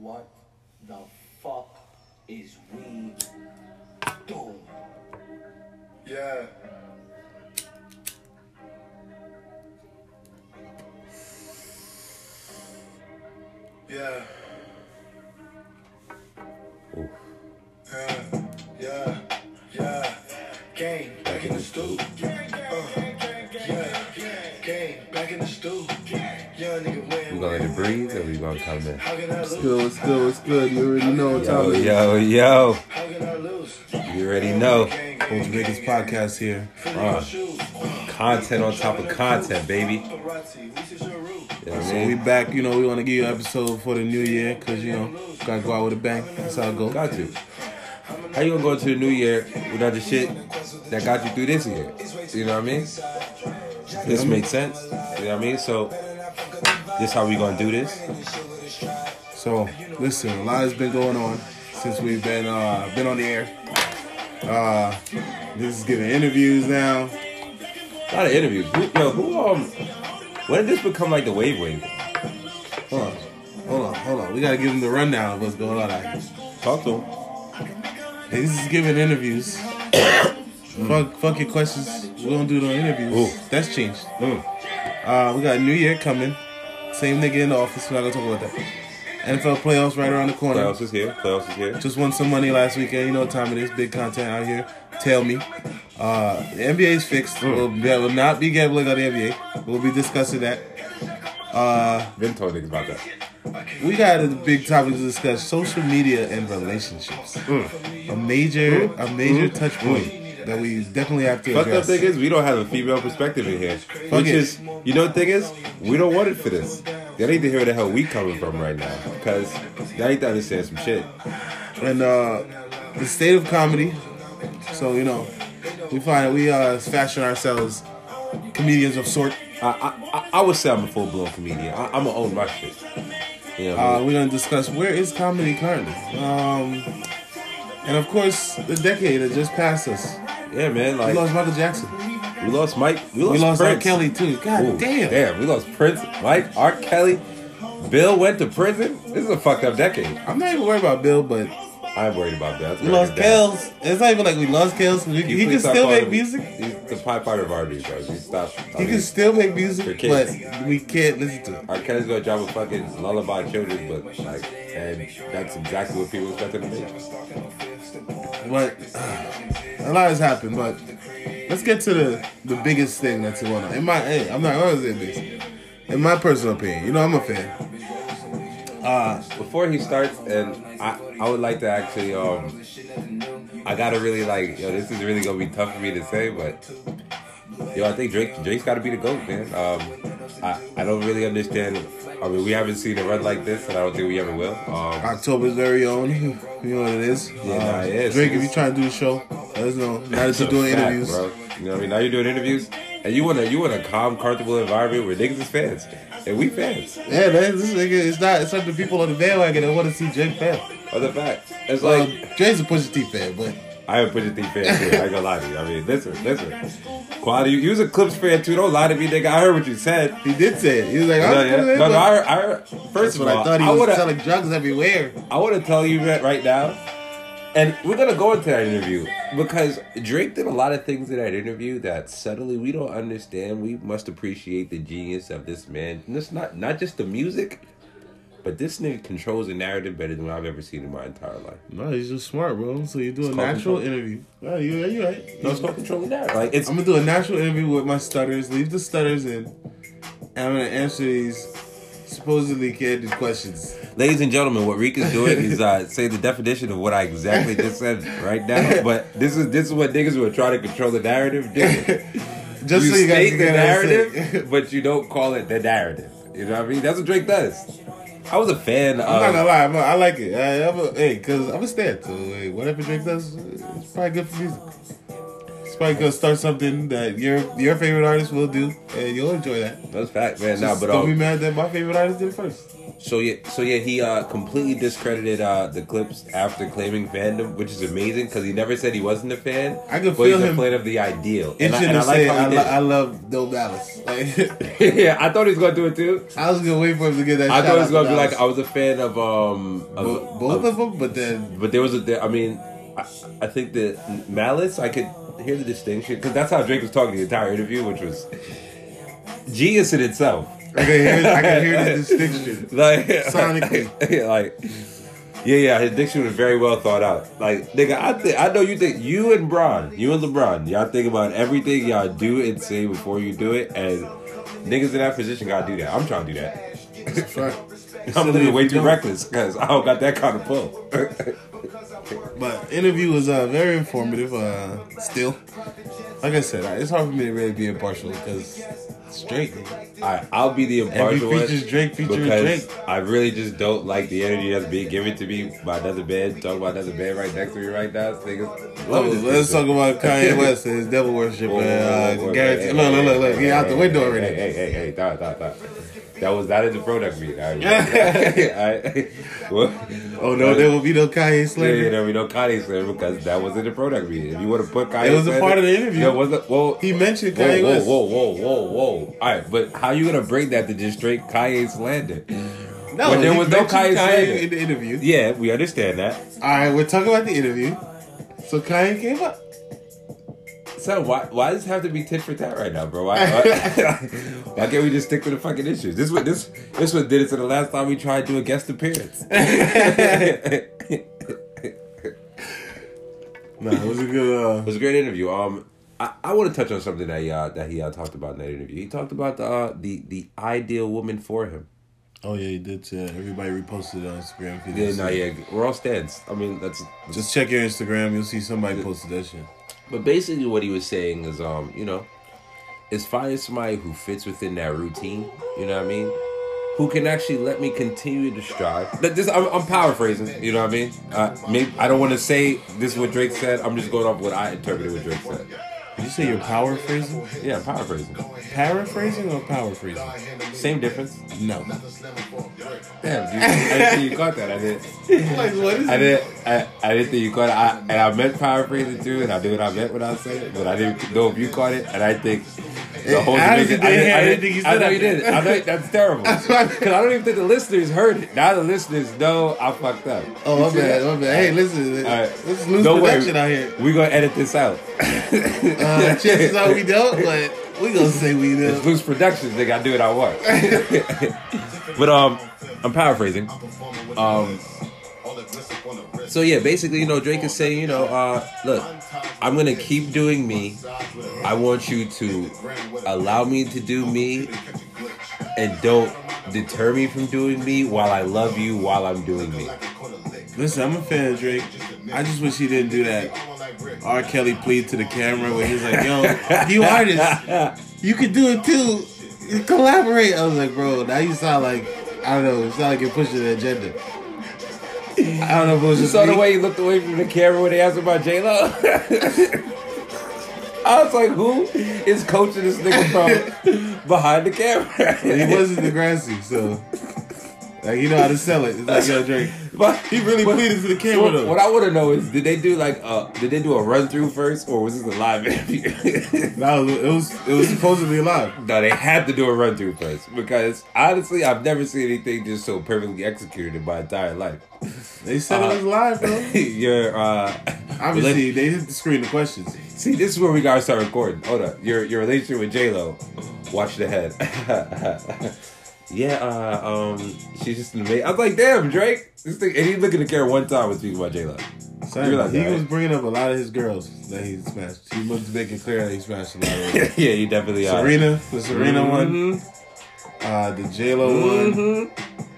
What the fuck is we doing? Yeah. Yeah. Yeah. Yeah. Yeah. Gang back in the stoop. We gonna let it breathe or we gonna come in? How can I good? What's good? What's good? You already know what time Yo, it is. yo, yo. How can I lose? You already know. Gang, Coach Vegas podcast here. Uh, content on top of content, baby. Paparazzi, this is your route. You know what I So we back. You know, we want to give you an episode for the new year because you know gotta go out with a bang. That's how it goes. Got to. How you gonna go into the new year without the shit that got you through this year? You know what I mean? This makes sense. You know what I mean? So, this how we gonna do this? So listen, a lot has been going on since we've been uh been on the air. Uh, this is giving interviews now. A lot of interviews. Who, yo, who um? When did this become like the wave wave? Hold on, hold on, hold on. We gotta give them the rundown of what's going on out here. Talk to them. Hey, this is giving interviews. fuck, fuck your questions. We don't do no interviews. Ooh. That's changed. Mm. Uh, we got a new year coming. Same nigga in the office. We're not gonna talk about that. NFL playoffs right around the corner. Playoffs is here. Playoffs is here. Just won some money last weekend. You know what time it is. Big content out here. Tell me. Uh, the NBA is fixed. Mm. We'll, that will not be gambling on the NBA. We'll be discussing that. Uh, Been niggas about that. we got a big topic to discuss: social media and relationships. Mm. A major, mm. a major touch point that we definitely have to Fucked up address. thing is we don't have a female perspective in here. Which it. is you know the thing is, we don't want it for this. They need to hear where the hell we coming from right now. Because they need to understand some shit. and uh, the state of comedy. So you know, we find that we uh, fashion ourselves comedians of sort. I I, I, would say I'm a full blown comedian. I, I'm gonna own my shit. You know Uh, we're gonna discuss where is comedy currently, um, and of course the decade that just passed us. Yeah, man. We lost Michael Jackson. we lost Mike. We lost, We lost R. Kelly too. God Ooh, damn. Damn, we lost Prince, Mike, R. Kelly. Bill went to prison. This is a fucked up decade. I'm not even worried about Bill, but I'm worried about that. That's we lost. Kels. It's not even like we lost Kels. We, Can he can still make music. He's the pie fighter of R&B, bro. You stop. I He can still make music, but we can't listen to it. R. Kelly's gonna drop a fucking lullaby children book, like, and that's exactly what people expect him to make. But a lot has happened. But let's get to the the biggest thing that's going on. In my, hey, I'm not gonna say this. In my personal opinion, you know, I'm a fan. Uh, Before he starts, and I, I would like to actually, um, I gotta really like, yo, this is really gonna be tough for me to say, but yo, I think Drake, Drake's gotta be the goat, man. Um, I, I don't really understand. I mean, we haven't seen a run like this, and I don't think we ever will. Um, October's very own. You know what it is. Yeah, Uh, nah, it is. Drake, if you're trying to do the show, let us know. Now that you're a doing fact, interviews. bro. You know what I mean? Now you're doing interviews, and you want to you want a calm, comfortable environment where niggas is fans, and we fans. Yeah, man, this nigga, it's not. It's not the people on the bandwagon that want to see Drake fan. Other fact, it's Well, like Drake's a Pusha T fan, but I am Pusha T fan too. I ain't gonna lie to you. I mean, listen, listen. Quality, you, was a Clipse fan too. Don't lie to me, nigga. I heard what you said. he did say it. He was like, No, I'm yeah. no, no, I heard, I heard, That's first of what all, I thought he was selling drugs everywhere. I want to tell you that right now, and we're gonna go into that interview because Drake did a lot of things in that interview that subtly we don't understand. We must appreciate the genius of this man. And it's not not just the music, but this nigga controls the narrative better than I've ever seen in my entire life. No, he's just smart, bro. So you do a It's called natural control. interview. Oh, you, you right. No, it's not controlling narrative. Like it's I'm gonna do a natural interview with my stutters. Leave the stutters in, and I'm gonna answer these supposedly candid questions. Ladies and gentlemen, what Reek is doing is uh, say the definition of what I exactly just said right now. But this is this is what niggas who are trying to control the narrative do. Just you so you guys state can the get what I'm saying. narrative, but you don't call it the narrative. You know what I mean? That's what Drake does. I was a fan I'm not gonna of. lie, I'm a, I like it. I, I'm a, hey, cause I'm a stand. So hey, whatever Drake does, it's probably good for music. Probably gonna start something that your your favorite artist will do, and you'll enjoy that. That's fact, man. Nah, Just but don't be um, mad that my favorite artist did it first. so yeah, so yeah, he uh completely discredited uh the Clipse after claiming fandom, which is amazing because he never said he wasn't a fan. I could but feel he's a fan of the ideal. And I, and I like how I, he lo- I love No Malice. Like, yeah, I thought he was gonna do it too. I was gonna wait for him to get that. I thought it was gonna be like I was a fan of um of, Bo- both of them, but then But there was a, there, I mean, I, I think that Malice, I could hear the distinction because that's how Drake was talking the entire interview, which was genius in itself. I can hear I can hear the distinction. Like Sonically. like yeah, yeah, his diction was very well thought out. Like nigga, I think I know you think you and Bron, you and LeBron, y'all think about everything y'all do and say before you do it, and niggas in that position gotta do that. I'm trying to do that. I'm living way too reckless because I don't got that kind of pull. But interview was uh, very informative. Uh, still, like I said, uh, it's hard for me to really be impartial because it's Drake. I, I'll be the impartial one feature's Drake featuring because Drake. I really just don't like the energy that's being given to me by another band. Talk about another band right next to me right now. Oh, let's talk about Kanye West and his devil worship. Whoa, whoa, and, whoa, uh, whoa, guarantee. hey, Look, hey, look, look, hey, look. He out the window hey, already. Hey, hey, hey, hey, stop, stop. That was that is the product beat. All right. Alright. Well, Oh no, there will be no Kanye Yeah, yeah, slander. there we know Kanye slander because that was in the product meeting. If you want to put Kanye, It was a slander- part of the interview. Yeah, was it? Well, He mentioned whoa, Kanye whoa, West. whoa, whoa, whoa, whoa. All right, but how you gonna bring that to just straight Kanye slander? No, When there he was no Kanye slander. in the interview. Yeah, we understand that. All right, we're talking about the interview. So Kanye came up. So why why does it have to be tit for tat right now, bro? Why, why, why can't we just stick to the fucking issues? This what this this what did it to the last time we tried to do a guest appearance. No, it was a good. Uh, It was a great interview. Um, I, I want to touch on something that he uh, that he uh, talked about in that interview. He talked about the uh, the the ideal woman for him. oh yeah, he did. Uh, everybody reposted it on Instagram. Yeah, no, yeah, we're all stands. I mean, that's Just check your Instagram. You'll see somebody posted that shit. But basically, what he was saying is, um, you know, is finding somebody who fits within that routine. You know what I mean? Who can actually let me continue to strive. This, I'm, I'm paraphrasing. You know what I mean? Uh, maybe I don't want to say this is what Drake said. I'm just going off what I interpreted what Drake said. Did you say you're power phrasing? Yeah, I'm paraphrasing. Paraphrasing or power phrasing? Same difference. No. Damn, dude, I didn't think you caught that. I did. like what is I did. I, I didn't think you caught it. I, and I meant paraphrasing too, and I knew what I meant when I said it, but I didn't know if you caught it. And I think the whole I thing- honestly didn't anything you I know you did. I know that's terrible. Because I don't even think the listeners heard it. Now the listeners know I fucked up. Oh, my bad, my bad. Hey, listen, All right. let's lose Don't worry. production out here. We're gonna edit this out. Uh, chances are we don't, but we gonna say we do. It's loose productions. They gotta do it. I want. but um, I'm paraphrasing. Um, so yeah, basically, you know, Drake is saying, you know, uh, look, I'm gonna keep doing me. I want you to allow me to do me, and don't deter me from doing me while I love you while I'm doing me. Listen, I'm a fan of Drake. I just wish he didn't do that. R. Kelly plead to the camera where he's like, "Yo, you artists, you could do it too. Collaborate." I was like, "Bro, now you sound like I don't know. It sound like you're pushing the agenda." I don't know if it was You saw the way he looked away from the camera when they asked about J Lo. I was like, who is coaching this nigga from behind the camera? He wasn't the Degrassi, so like you know how to sell it. It's like, "Yo, Drake." But He really but- pleaded to the camera What, though. what I want to know is, did they do like uh, did they do a run through first, or was this a live interview? No, it was it was supposedly live. no, they had to do a run through first because honestly, I've never seen anything just so perfectly executed in my entire life. They said Uh, it was live, bro. Your uh, Obviously, they hit the screen the questions. See, this is where we gotta start recording. Hold up, your your relationship with J Lo. Watch the head. Yeah, uh, um, she's just an amazing. I was like, damn, Drake. This thing, and he looked at the camera one time and speaking about J Lo. Son, You realize he was right? bringing up a lot of his girls that he smashed. He was making clear that he smashed a lot of them. yeah, you definitely are. Serena, the Serena one, Mhm. uh, the J Lo one.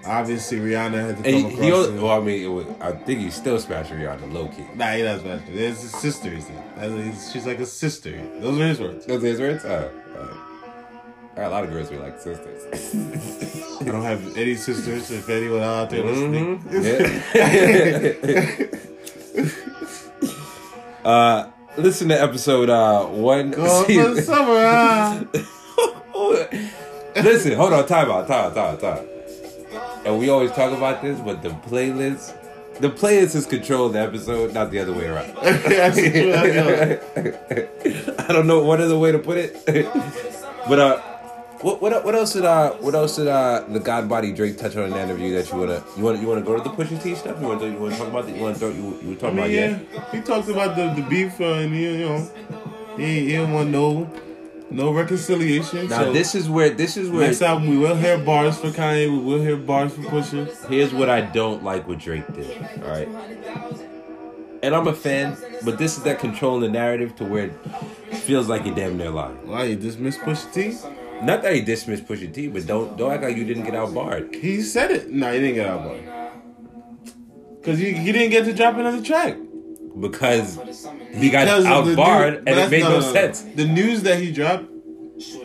Obviously, Rihanna had to come And across. he, he, well, I mean, it was, I think he still smashed Rihanna low key. Nah, he doesn't smash her. It's his sister. He said. She's like a sister. Those are his words. Those are his words. Oh, a lot of girls who like sisters. I don't have any sisters. If anyone out there listening, Mhm. Yeah. uh, listen to episode uh one. Go for summer, listen, hold on, time out, time out, time out, time out. And we always talk about this, but the playlist, the playlist is controlling the episode, not the other way around. That's true, that's true. I don't know what other way to put it, but uh, what what what else did uh what else did uh the God Body Drake touch on in the interview that you wanna you wanna you wanna go to the Pusha T stuff? You wanna you wanna talk about the, you wanna throw, you you were I mean, about yeah, yeah. he talks about the, the beef, uh, and he, you know, he, he don't want no no reconciliation. Now so this is where this is where next album we will hear bars for Kanye, we will hear bars for Pusha. Here's what I don't like what Drake did. All right. And I'm a fan, but this is that controlling the narrative to where it feels like you're damn near lying. Why you dismiss Pusha T? Not that he dismissed Pusha T, but don't don't act like you didn't get out barred. He said it. No, he didn't get out bar. Cause he, he didn't get to drop another track. Because he got Because of out barred new- and it that's- made no, sense. The news that he dropped,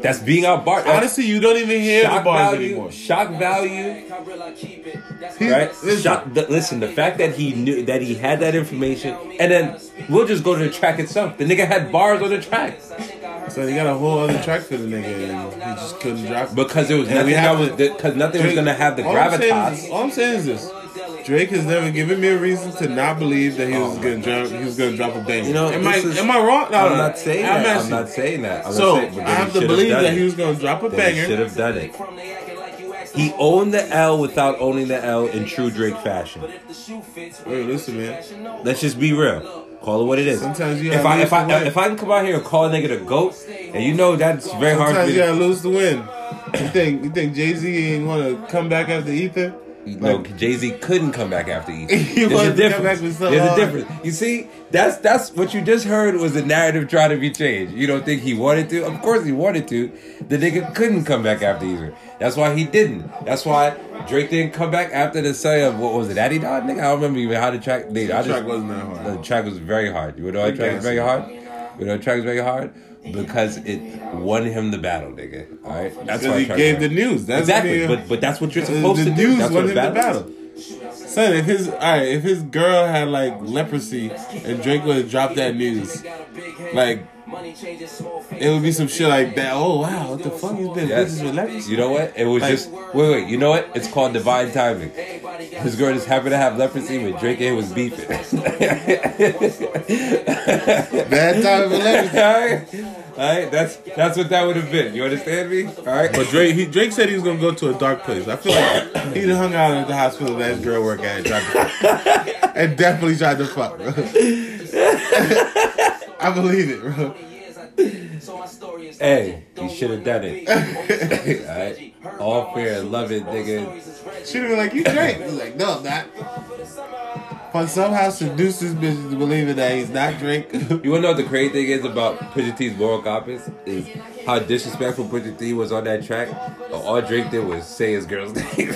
That's being out barred. honestly, you don't even hear the shock bars value, anymore. shock value, right? listen, Shock, the, listen, the fact that he knew that he had that information, and then we'll just go to the track itself. The nigga had bars on the track So he got a whole other track for the nigga, and he just couldn't drop it. because there was And nothing that was to- because nothing was gonna have the all I'm gravitas. is- all I'm saying is this: Drake has never given me a reason to not believe that he was Oh, gonna drop. He was gonna drop a banger. You know, am I is- am I wrong? No, I'm not saying I'm that. I'm not saying that. I'm So not saying, I have to believe that it. he was gonna drop a Then he should have done it. He owned the L without owning the L in true Drake fashion. Wait, listen, man. Let's just be real. Call it what it is. Sometimes you if I if I if I can come out here and call a nigga the goat, and you know that's very hard Sometimes you to- gotta lose to win. You think you think Jay Z ain't want to come back after Ether? No, Jay Z couldn't come back after E. He There's a difference. back with so There's a difference. You see, that's that's what you just heard was the narrative trying to be changed. You don't think he wanted to? Of course he wanted to. The nigga couldn't come back after Ether. That's why he didn't. That's why Drake didn't come back after the say of what was it, Daddy Dog? Nigga, I don't remember even how the track. I The just, track wasn't that hard. The track was very hard. You know the track was very hard? You know the track was very hard because it won him the battle, nigga. All right, that's why he gave the news. That's exactly, the, but but that's what you're supposed to do. news That's won what the battle. battle. Son, if his all right, if his girl had like leprosy and Drake would have dropped that news, like it would be some shit like that. Oh wow, what the fuck? He's been Yes. with leprosy. You know what? It was Like- just wait, wait. You know what? It's called divine timing. His girl just happened to have leprosy when Drake and was beefing. Bad time for leprosy. All right, all right. That's that's what that would have been. You understand me? All right. But Drake, he, Drake said he was gonna go to a dark place. I feel like he hung out at the hospital that his girl worked at and, tried to, and definitely tried to fuck, bro. I believe it, bro. Hey, you should have done it. all right. All fair love it, nigga. She'd have been like, "You Drake?" He's like, "No, I'm not." But somehow seduce this bitch into believing that he's not Drake. You wanna know what the crazy thing is about Pusha T's moral compass? Is how disrespectful Pusha T was on that track. All Drake did was say his girl's name.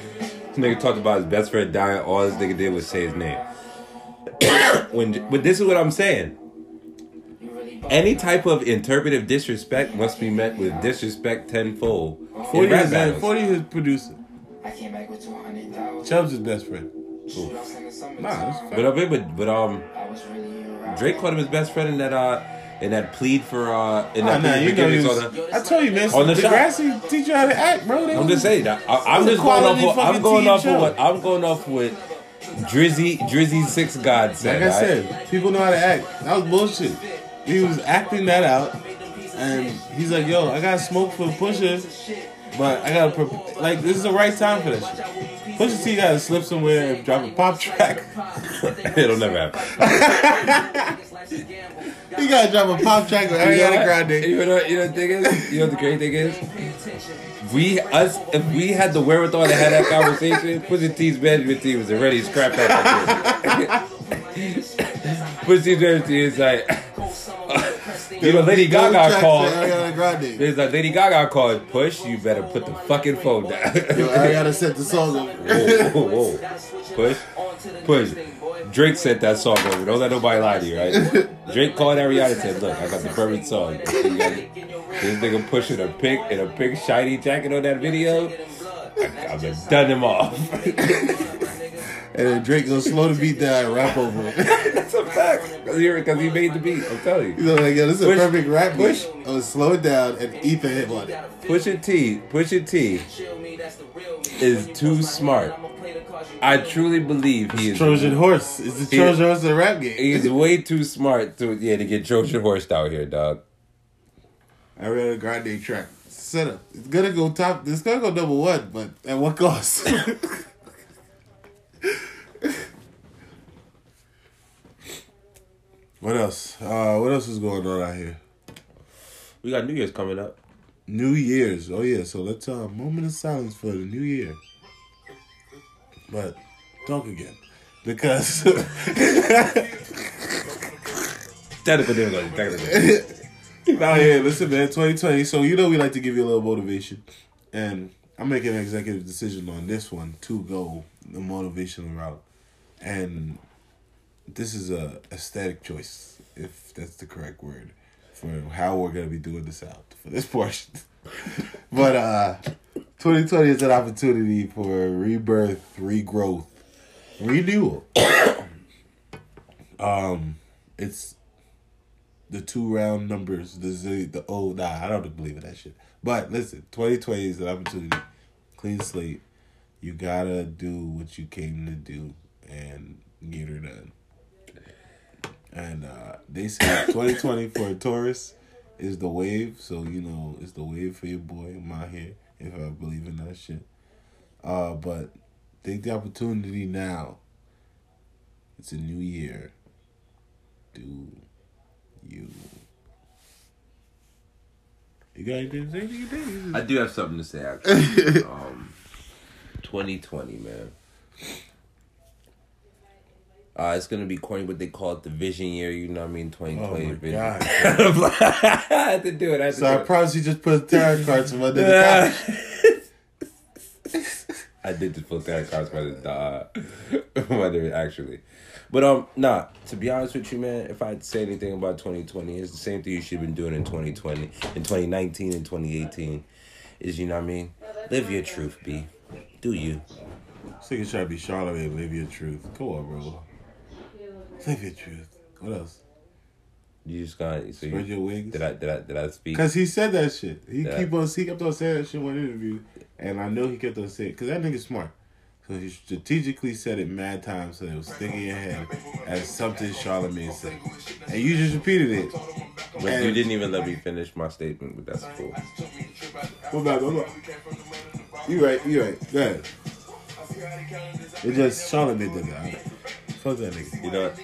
nigga talked about his best friend dying. All this nigga did was say his name. when, but this is what I'm saying. Any type of interpretive disrespect must be met with disrespect tenfold. in Forty rap is battles. Forty is producer. I came back with 200,000. Chubb's his best friend. Nah, Nah, But, but but um, I was really. Drake called him his best friend in that uh in that plead for uh in Nah, that nah, plead you for know forgiveness was, on the. I told you, man. On the. Degrassi teach you how to act, bro. They I'm was- just saying I, I'm just going off. I'm going off show. of what I'm going off what Drizzy Drizzy Six God said. Like I said, people know how to act. That was bullshit. He was acting that out, and he's like, "Yo, I got smoke for Pusha, but I gotta like this is the right time for this shit." Pusha T gotta slip somewhere and drop a pop track. It'll never happen. He gotta drop a pop track with You Ariana? Grande. You know, you know the thing is, you know what the great thing is. We us if we had the wherewithal to have that conversation, Pusha T's management team was already scrapped that. Pusha T's management team is like, you know, Lady Gaga called. There's like Lady Gaga called Push. You better put the fucking phone down. Yo, Ariana set the song over. whoa, whoa, whoa. Push, push. Drake sent that song over. Don't let nobody lie to you, right? Drake called Ariana and said, "Look, I got the perfect song. This nigga pushing a pink in a pink shiny jacket on that video. I, I've been done him off." And then Drake gonna slow the beat down and rap over it. That's a fact. Because he made the beat. I'm telling You you. know, like, yo, this is a perfect rap push. push. I'm gonna slow it down and eat the on it. Pusha T, Pusha T is too smart. I truly believe he is. Trojan horse. It's the He- Trojan horse of the rap game. He's way too smart to yeah to get Trojan horse out here, dog. I read a Grande track. Setup. It's gonna go top. It's gonna go number one, but at what cost? what else? Uh, what else is going on out here? We got New Year's coming up. New Year's. Oh yeah. So let's uh moment of silence for the new year. But talk again because Technical difficulty. Technical difficulty. Now, yeah, listen, man, 2020. So, you know, we like to give you a little motivation. And I'm making an executive decision on this one to go the motivational route. And this is a aesthetic choice, if that's the correct word, for how we're to be doing this out for this portion. but uh 2020 is an opportunity for rebirth, regrowth, renewal. um, it's the two round numbers, the Z, the oh nah, I don't believe in that shit. But listen, twenty twenty is an opportunity, clean slate. You gotta do what you came to do and get her done. And uh they say twenty twenty for a Taurus is the wave, so you know it's the wave for your boy. Out here if I believe in that shit. Uh, but take the opportunity now. It's a new year. Do you. You got anything to say? You did. I do have something to say actually. um, 2020, man. Uh, it's gonna be corny, but they call it the vision year. You know what I mean? 2020 Oh my vision. God. I had to do it. I So I promise you just put tarot cards from under the couch. I did just put that cards by the uh, actually, but um, nah. To be honest with you, man, if I'd say anything about 2020, it's the same thing you should have been doing in 2020, in 2019, and 2018. Is you know what I mean? Live your truth, b. Do you? So you try to be Charlamagne, live your truth. Come on, bro. Live your truth. What else? You just got so Spread you, your wings. did I did I did I speak? Cause he said that shit. He Yeah. keep on he kept on saying that shit in one interview, and I know he kept on saying because that nigga's smart. So he strategically said it mad times so it was sticking in your head as something Charlamagne said, and you just repeated it. But you didn't even let me finish my statement, but that's cool. What about? You right, you right. Go ahead. It just Charlamagne did that. Fuck that nigga. You know, what?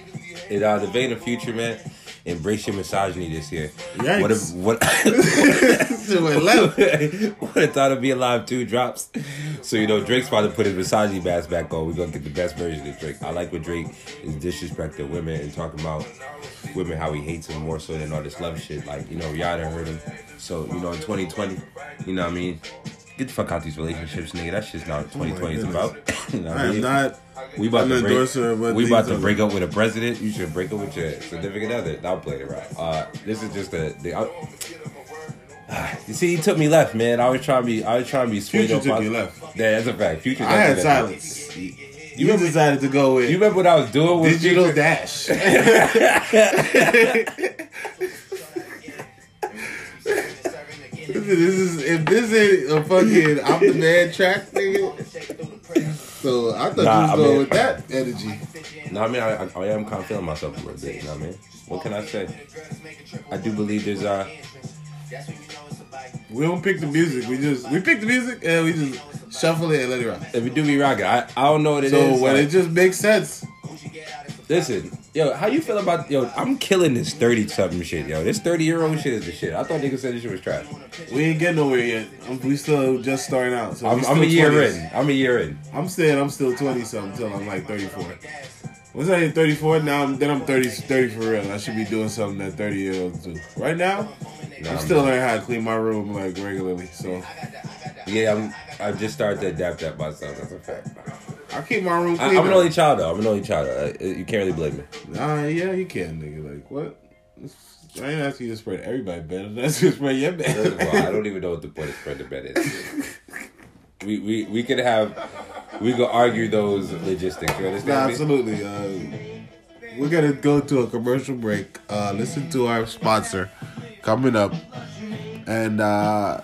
in uh, the vein of future, man, embrace your misogyny this year. Yikes. What if what? Left. what if Thought to Be Alive 2 drops? So, you know, Drake's about to put his misogyny mask back on. We're going to get the best version of Drake. I like what Drake is disrespecting women and talking about women, how he hates them more so than all this love shit. Like, you know, Rihanna hurt him. So, you know, in 2020, you know what I mean? Get the fuck out these relationships, nigga. That shit's not what 2020 is about. you know I am not. We about to break. We about to break up with a president. You should break up with your significant other. I'll play it right. Uh, this is just a. The, I, you see, he took me left, man. I was trying to be. I was trying to be sweet. Future on took you left. Yeah, that's a fact. Future. I had me. silence. You, decided to go with You remember what I was doing with digital Future? dash. this is if this ain't a fucking I'm the man track nigga. So I thought Nah, you was I going mean- with that energy. No, I mean, I, I, I am kind of feeling myself a little bit. You know what I mean? What can I say? I do believe there's uh. We don't pick the music. We just we pick the music and we just shuffle it and let it rock. If you do be rocking, I, I don't know what it So is. when like- it just makes sense, Listen, yo, how you feel about yo? I'm killing this thirty something shit, yo. This thirty year old shit is the shit. I thought niggas said this shit was trash. we ain't getting nowhere yet. I'm- We still just starting out. So I'm, I'm a year 20s. in. I'm a year in. I'm saying I'm still 20 something until I'm like 34. Once I hit 34, now I'm, then I'm 30, 30 for real. I should be doing something that 30 year olds do. Right now, I'm still learning how to clean my room like regularly. So Yeah, I'm. I just started to adapt that myself. That's a fact. I keep my room I, clean. I'm an only child though. I'm an only child. Uh, You can't really blame me. Nah, yeah, you can, nigga. Like what? I ain't asking you to spread everybody bed. I'm asking you to spread your of all, I don't even know what the point of spread the bed is. We we we could have we could argue those logistics. You understand me? absolutely. Uh, we're gonna go to a commercial break. Uh, listen to our sponsor coming up, and uh,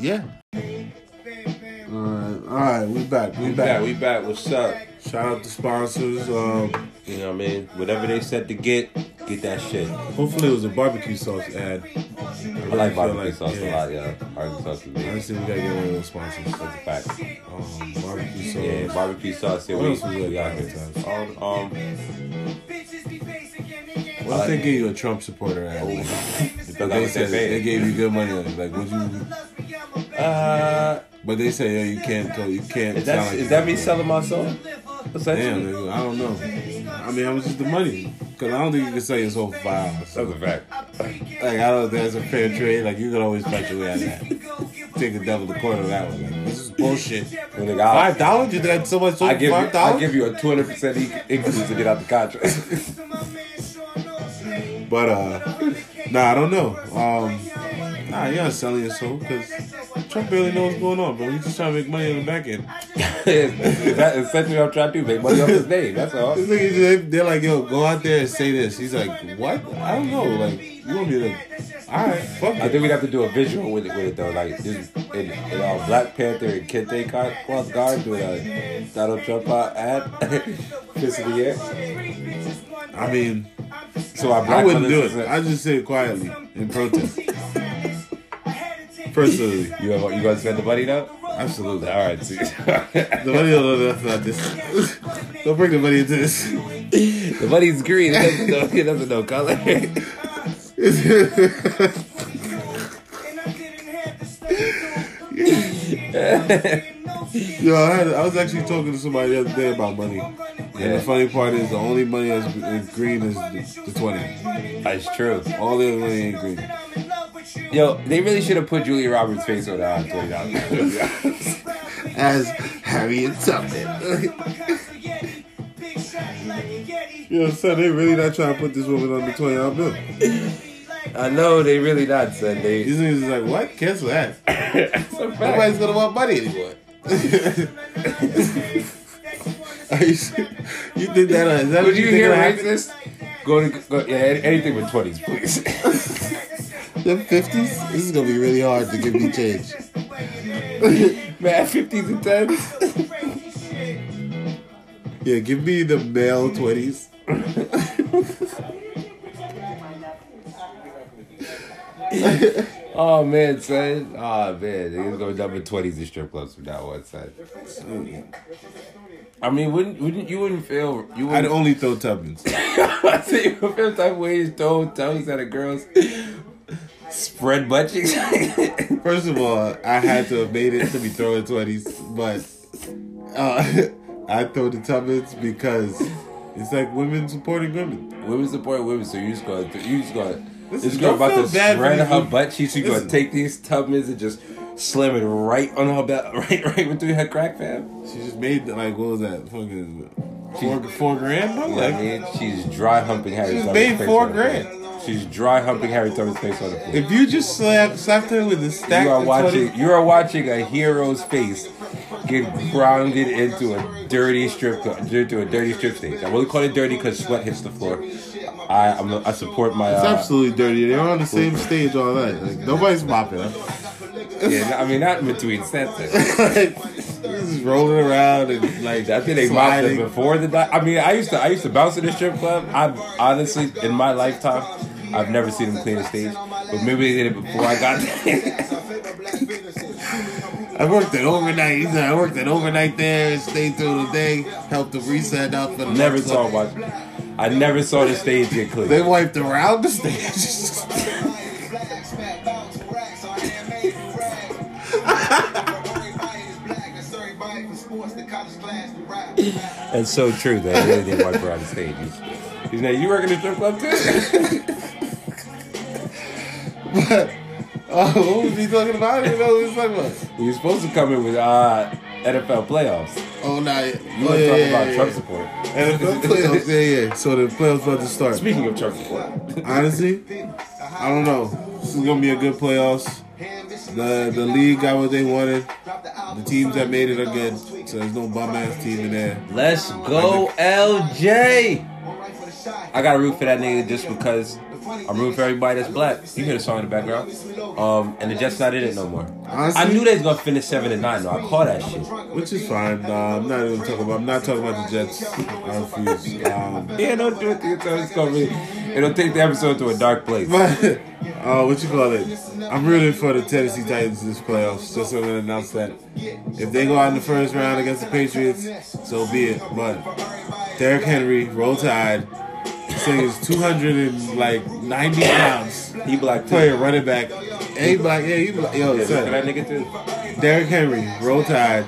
yeah. Uh, all right, we back. We We back. back. We back. What's up? Shout out to sponsors. Um, You know what I mean? Whatever they said to get, get that shit. hopefully, it was a barbecue sauce ad. I like barbecue sauce a lot, yeah. Barbecue sauce is big. Honestly, we gotta get one of those sponsors. That's a fact. Um, barbecue sauce. Yeah, barbecue sauce. Yeah, What else we got here. Um, um, What if they gave you a Trump supporter ad? depends They said they they gave you good money on it. Like, would you? Uh, But they say, yeah, you can't. Tell, you can't. is that sound like is that me selling my soul? Damn, nigga, I don't know. I mean, how much is the money? Because I don't think you can sell your soul for five dollars. that's a fact. Like, I don't think that's a fair trade. Like, you can always fight your way out of that. Take the devil to court on that one. Like, this is bullshit. When nigga, I'll- Five dollars? You think that's so much sold I give you, five I give you a two hundred percent increase to get out the contract. But uh, nah, I don't know. Um, nah, you're not selling your soul because Trump barely knows what's going on, bro. He's just trying to make money on the back end. Is that essentially what I'm trying to do? Make money off his name. That's all. This nigga, they- they're like, yo, go out there and say this. He's like, what? I don't know. Like, you want me to? All right, fuck I it. think we'd have to do a visual with it, with it though, like just in, in all Black Panther and Kente cloth guard doing a Donald Trump uh, ad, fist in the air. I mean, So our I wouldn't do it. it. is- I just say it quietly in protest. Personally, You have, you gonna spend the money now? absolutely. All right, see. The money don't know nothing about this. don't bring the money into this. the money's green. It doesn't know, it doesn't know color. Yo, I, had, I was actually talking to somebody the other day about money. And the funny part is the only money that's is green is the, the 20. That's true. All the other money ain't green. Yo, they really should have put Julia Roberts' face on that twenty dollars. As Harriet Tubman. Yo, son, they really not trying to put this woman on the $20 bill. I know they really not, son. They. These niggas is like, what? Cancel that. It's a fact. Nobody's gonna want money anymore. Are you, you think that? Uh, is that Would what you think hear gonna racist? Go to go, yeah, anything with twenties, please. The fifties. This is gonna be really hard to give me change. Man, fifties and tens. Yeah, give me the male twenties. Oh man, son. Oh man, niggas going to number twenties in strip clubs from now on, son. I mean, wouldn't wouldn't you wouldn't feel you would I'd only throw Tubbins. I say you would feel type of ways told Tony's that a girls spread butt cheeks. First of all, I had to have made it to be throwing twenties, but uh, I throw the Tubbins because it's like women supporting women. women support women, so you just to you just going this Listen, girl about to feel bad for spread her butt cheeks. You gonna take these Tubmans and just slam it right on her belt, right right between her crack fam. She just made like what was that? Fucking four four grand, bro. You know what I Like, mean? She's dry humping Harry. She's made four on the floor. grand. She's dry humping Harry Tubman's face on the floor. if you just slap slapped her with a stack You are watching. 20, You are watching a hero's face get grounded into a dirty strip into a dirty strip stage. I will call it dirty because sweat hits the floor. I I'm, I support my. It's Uh, absolutely dirty. They're on the same stage all night. Like nobody's mopping. Huh? Yeah, I mean not in between sets. just rolling around and like I think they mopped it before the. Di- I mean, I used to. I used to bounce in the strip club. I've honestly, in my lifetime, I've never seen them clean a stage. But maybe they did it before I got there. I worked it overnight. He said I worked it overnight there and stayed through the day. Helped them reset out for the never saw watch. I never saw the stage get clean. They wiped around the stage. That's so true. That really didn't wipe around the stage. He's like, you work in the strip club too? but oh, what was he talking about? I didn't know what he was talking about. were supposed to come in with uh, NFL playoffs. Oh, nah. You oh, want to yeah, talk yeah, about yeah, Trump support? And the playoffs, yeah, yeah. So the playoffs about to start. Speaking of Trump support, Honestly, I don't know. This is gonna be a good playoffs. The the league got what they wanted. The teams that made it are good, so there's no bum ass team in there. Let's go, LJ. I gotta root for that nigga just because I'm rooting for everybody that's black. You hear the song in the background. Um, and the Jets not in it no more. Honestly, I knew they was gonna finish seven and nine though. I call that shit. which is fine. Uh, I'm not even talking about. I'm not talking about the Jets. I refuse. Um, Yeah, don't do it to yourself. It's gonna be, it'll take the episode to a dark place. but uh, what you call it? I'm rooting for the Tennessee Titans this playoffs. Just so I'm gonna announce that if they go out in the first round against the Patriots, so be it. But Derrick Henry, roll tide. This thing is 290 pounds. He black too. Player running back. And he black. Yeah, he black. Yo, Yeah, at that son. nigga too. Derrick Henry, roll tide.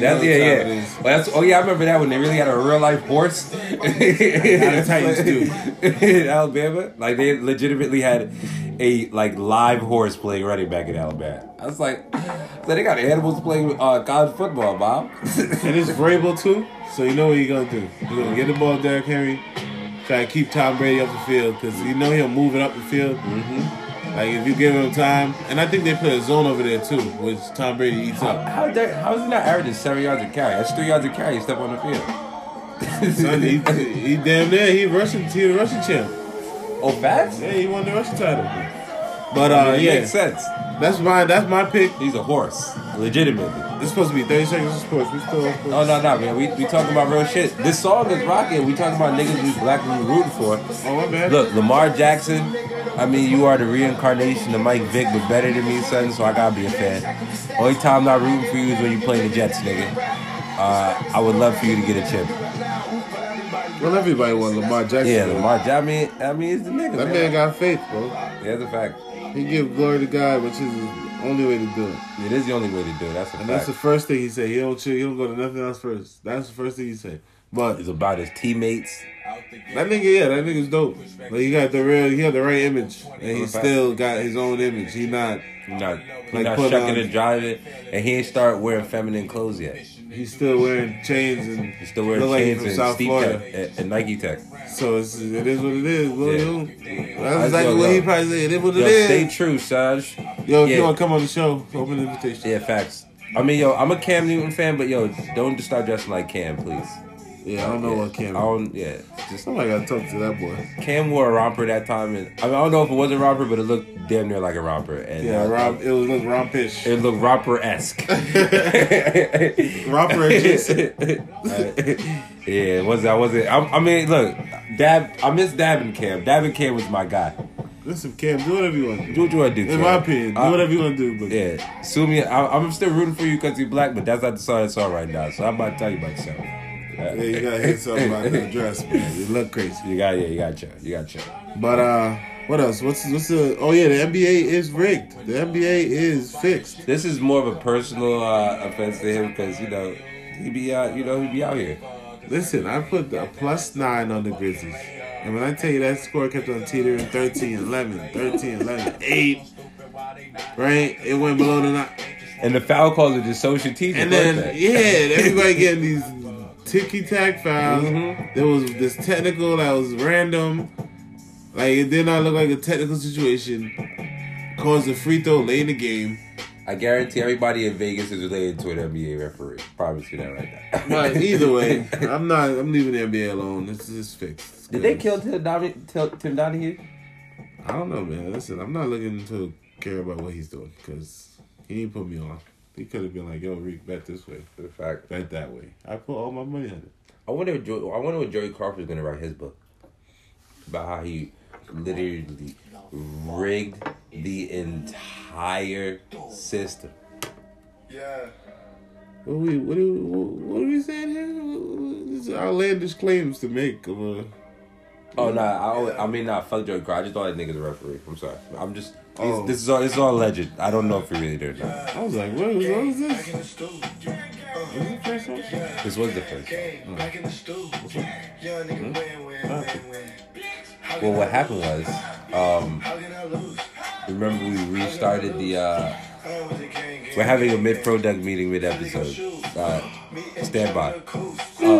That's yeah, yeah. time it is. Well, that's oh yeah, I remember that when they really had a real life horse. the Titans do. in Alabama. Like they legitimately had a like live horse playing running back in Alabama. I was like, so they got animals playing uh, college football, Bob. And it's Vrabel too. So you know what you're gonna do. You're gonna get the ball, Derrick Henry. Try to keep Tom Brady up the field because you know he'll move it up the field. Mm-hmm. Like if you give him time, and I think they put a zone over there too, which Tom Brady eats how, up. how, dare- how is he not averaging seven yards a carry? That's three yards a carry. You step on the field. Son, he, he damn near he rushing he the rushing champ. oh, facts? Yeah, he won the rushing title. But uh, it yeah, makes sense. that's my that's my pick. He's a horse, legitimately. This supposed to be 30 seconds of sports. We still. Oh no no man, we we talking about real shit. This song is rocking. We talking about niggas we black and we rooting for. Oh my bad. Look, Lamar Jackson. I mean, you are the reincarnation of Mike Vick, but better than me, son. So I gotta be a fan. Only time I'm not rooting for you is when you play the Jets, nigga. Uh, I would love for you to get a chip. Well, everybody wants Lamar Jackson. Yeah. Lamar. I mean, I mean, it's the nigga. That man. man got faith, bro. Yeah, that's a fact. He give glory to God, which is the only way to do it. It is the only way to do it. That's And that's the first thing he said. He don't chill. He don't go to nothing else first. That's the first thing he said. But It's about his teammates. that nigga, yeah, that nigga's dope. Like he got the real, he had the right image, and he still got his own image. He not, He not, he Like not shucking and driving, and he ain't start wearing feminine clothes yet. He's still wearing chains and He's still wearing like chains from and South Steve Florida. Tech and, and Nike Tech. So it's, it is what it is. What Yeah. That's exactly what yo. he probably said. It is what it Yo, is. stay true, Saj. Yo, if Yeah. you want to come on the show, open the invitation. Yeah, facts. I mean, yo, I'm a Cam Newton fan, but yo, don't just start dressing like Cam, please. Yeah, I don't know yeah. what Cam. I don't. Yeah, just Somebody got to talk to that boy. Cam wore a romper that time, and I, mean, I don't know if it was a romper, but it looked damn near like a romper. And Yeah, uh, Rob. It was look rompish. It looked romper esque. Romper adjacent. yeah, was I was it? I, I mean, look, Dab. I miss Dab and Cam. Dab and Cam was my guy. Listen, Cam, do whatever you want Do do. what you want to do. In Cam. my opinion, do Uh, whatever you want to do. But Yeah, sue me. I, I'm still rooting for you because you're black, but that's not the song it's on right now. So I'm about to tell you about yourself. Yeah, you gotta hit something about the dress, man. You look crazy. You got yeah, you got chill. You got chill. But uh, what else? What's what's the? Oh yeah, the NBA is rigged. The NBA is fixed. This is more of a personal uh, offense to him because you know he be out. You know he be out here. Listen, I put a plus nine on the Grizzlies, and when I tell you that score kept on teetering 13, 11, 13, 11, 8, right? It went below the nine. And the foul calls are just so strategic. And then yeah, everybody getting these ticky tack fouls. Mhm. There was this technical that was random. Like it did not look like a technical situation. Caused a free throw late in the game. I guarantee everybody in Vegas is related to an NBA referee. Promise you that right now. But either way, I'm not. I'm leaving the NBA alone. This is fixed. Did they kill Tim, Don- Tim Donaghy? I don't know, man. Listen, I'm not looking to care about what he's doing because he didn't put me on. He could have been like, "Yo, Reek, bet this way, In fact, bet that way." I put all my money on it. I wonder. If Joey, I wonder what Joey Crawford's gonna write his book about how he literally rigged the entire system. Yeah. What are we? What are, we- what are we saying here? These are outlandish claims to make of a. Oh no, I, always- I mean not fuck Joey Crawford. I just thought that nigga's a referee. I'm sorry. I'm just. Oh. This is all. This is all alleged. I don't know if he really did or not. I was like, what, what was Back in this? the stool. Was the first one? This was the first. How Well, what happened was, um, How can I lose? remember we restarted the. uh I was a gang, gang. We're having a mid product meeting mid episode. Uh, stand by. Uh,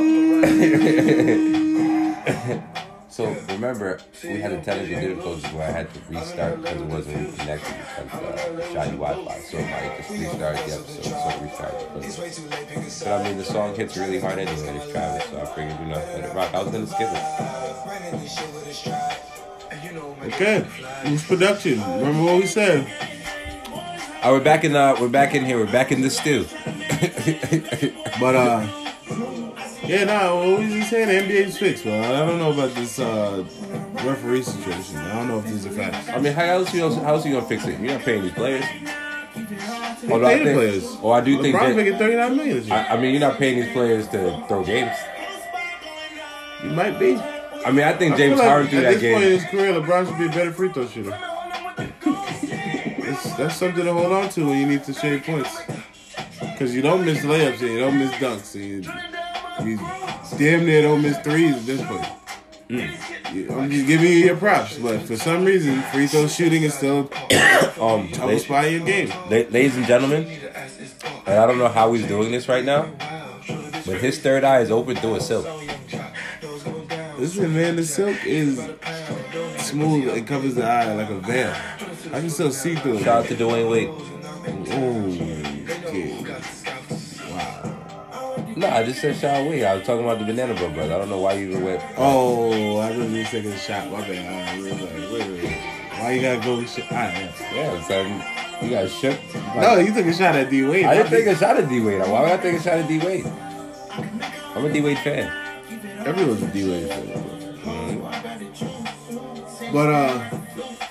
So remember, we had a technical difficulties where I had to restart because it wasn't connected because uh, shoddy Wi-Fi. So I just restarted the episode, so it restarted. But, but I mean, the song hits really hard anyway. It's Travis, so I figured, you know, let it rock. I was gonna skip it. Okay. it's production? Remember what we said? Oh, we're back in. Uh, we're back in here. We're back in the stew. But uh, yeah, no, what was he saying? The NBA's fixed, bro. I don't know about this uh referee situation. I don't know if these are facts. I mean, how else you how else you gonna fix it? You're not paying these players. They Although I the think- players. Oh, I do think LeBron's that. making thirty nine million this year. I, I mean, you're not paying these players to throw games. you might be. I mean, I think I James like Harden threw at that this point in game. his career, LeBron should be a better free throw shooter. That's, that's something to hold on to when you need to shave points. Because you don't miss layups and you don't miss dunks. And you, you damn near don't miss threes at this point. Mm. I'm just giving you your props, but for some reason, free throw shooting is still Um, a la- spot in your game. ladies and gentlemen, and I don't know how he's doing this right now, but his third eye is open through a silk. Listen, man, the silk is smooth. It covers the eye like a veil. I can still see through it. Shout out to Dwyane Wade. Oh, okay. No, I just said out Wade. I was talking about the Banana Bro brother. I don't know why you even went. Oh, I was just taking a shot. My bad. I was like, wait, wait, wait. Why you gotta go with shit? Right, yeah. Son, you got shook. No, you took a shot at D Wade. I didn't take a shot at D Wade. Why would I take a shot at D Wade? I'm a D Wade fan. Everyone's a D Wade fan. But uh,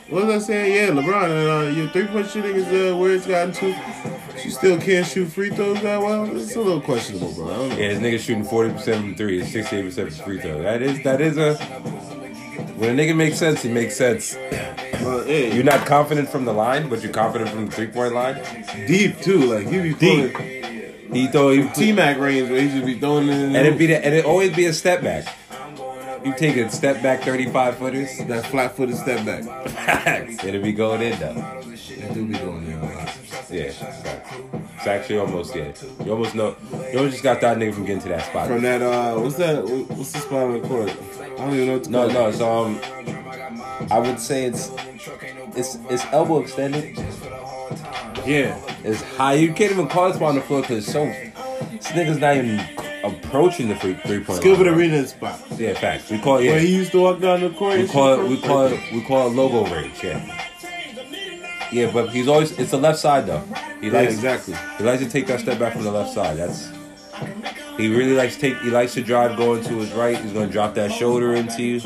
what was I saying? Yeah, LeBron, and, uh, your three point shooting is uh, where it's gotten to. You still can't shoot free throws that well. It's a little questionable, bro. I don't know. Yeah, this nigga shooting 40% from three, 68% from free throw. That is that is a when a nigga makes sense, he makes sense. Well, hey, You're not confident from the line, but you're confident from the three point line. deep too. Like he be Deep. He throw he T Mac range where he should be throwing it. In and it be the, and it always be a step back. You take a step back 35 footers, that flat footed step back. it'll be going in though. That do be going lot. Yeah, it's actually almost yeah. You almost know. You almost just got that nigga from getting to that spot. From that, uh, what's that? What's the spot on the court? I don't even know what to No, no. it. So um, I would say it's it's it's elbow extended. Yeah. It's high. You can't even call this spot on the floor because it's so. This nigga's not even approaching the free three point. Gilbert line. Arena spot. Yeah, facts. We call it. Where he used to walk down the court. We call it. We call it. We call it logo range. Yeah. Yeah, but he's always. It's the left side though. He Yeah, likes exactly. He likes to take that step back from the left side. That's. He really likes to take. He likes to drive going to his right. He's gonna drop that shoulder into you.